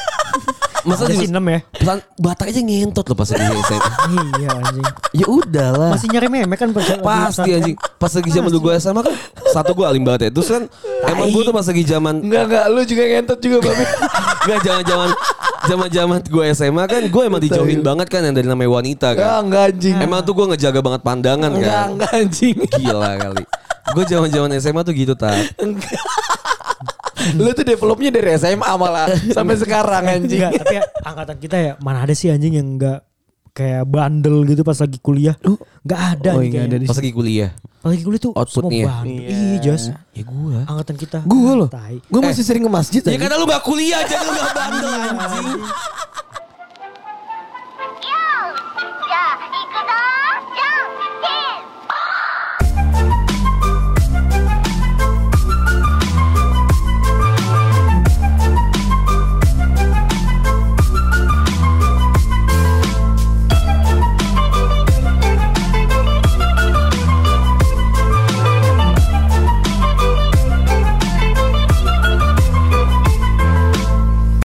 Masa sih enam ya. pesan Batak aja ngentot loh pas lagi SMA. iya anjing. ya udahlah. Masih nyari memek kan pas- Pasti anjing. Pas lagi zaman dulu gue SMA kan satu gue alim banget ya. Terus kan emang gue tuh pas lagi zaman enggak enggak, lu juga ngentot juga, Babi. Gak zaman-zaman zaman-zaman gue SMA kan gue emang dijauhin banget kan yang dari namanya wanita Enggak, kan. enggak anjing. Emang tuh gue ngejaga banget pandangan Enggak, kan. enggak anjing. Gila kali. Gue zaman-zaman SMA tuh gitu tak. Lu tuh developnya dari SMA malah sampai sekarang anjing. Enggak, tapi ya, angkatan kita ya mana ada sih anjing yang enggak kayak bandel gitu pas lagi kuliah. Enggak ada Oh, anjing enggak ada kayaknya. di Pas lagi kuliah. Pas lagi kuliah tuh Outputnya. semua bandel. Iya, Jas. Ya gue. Angkatan kita. Gue loh. Gue masih sering ke masjid Ya karena lu gak kuliah jadi lu gak bandel anjing.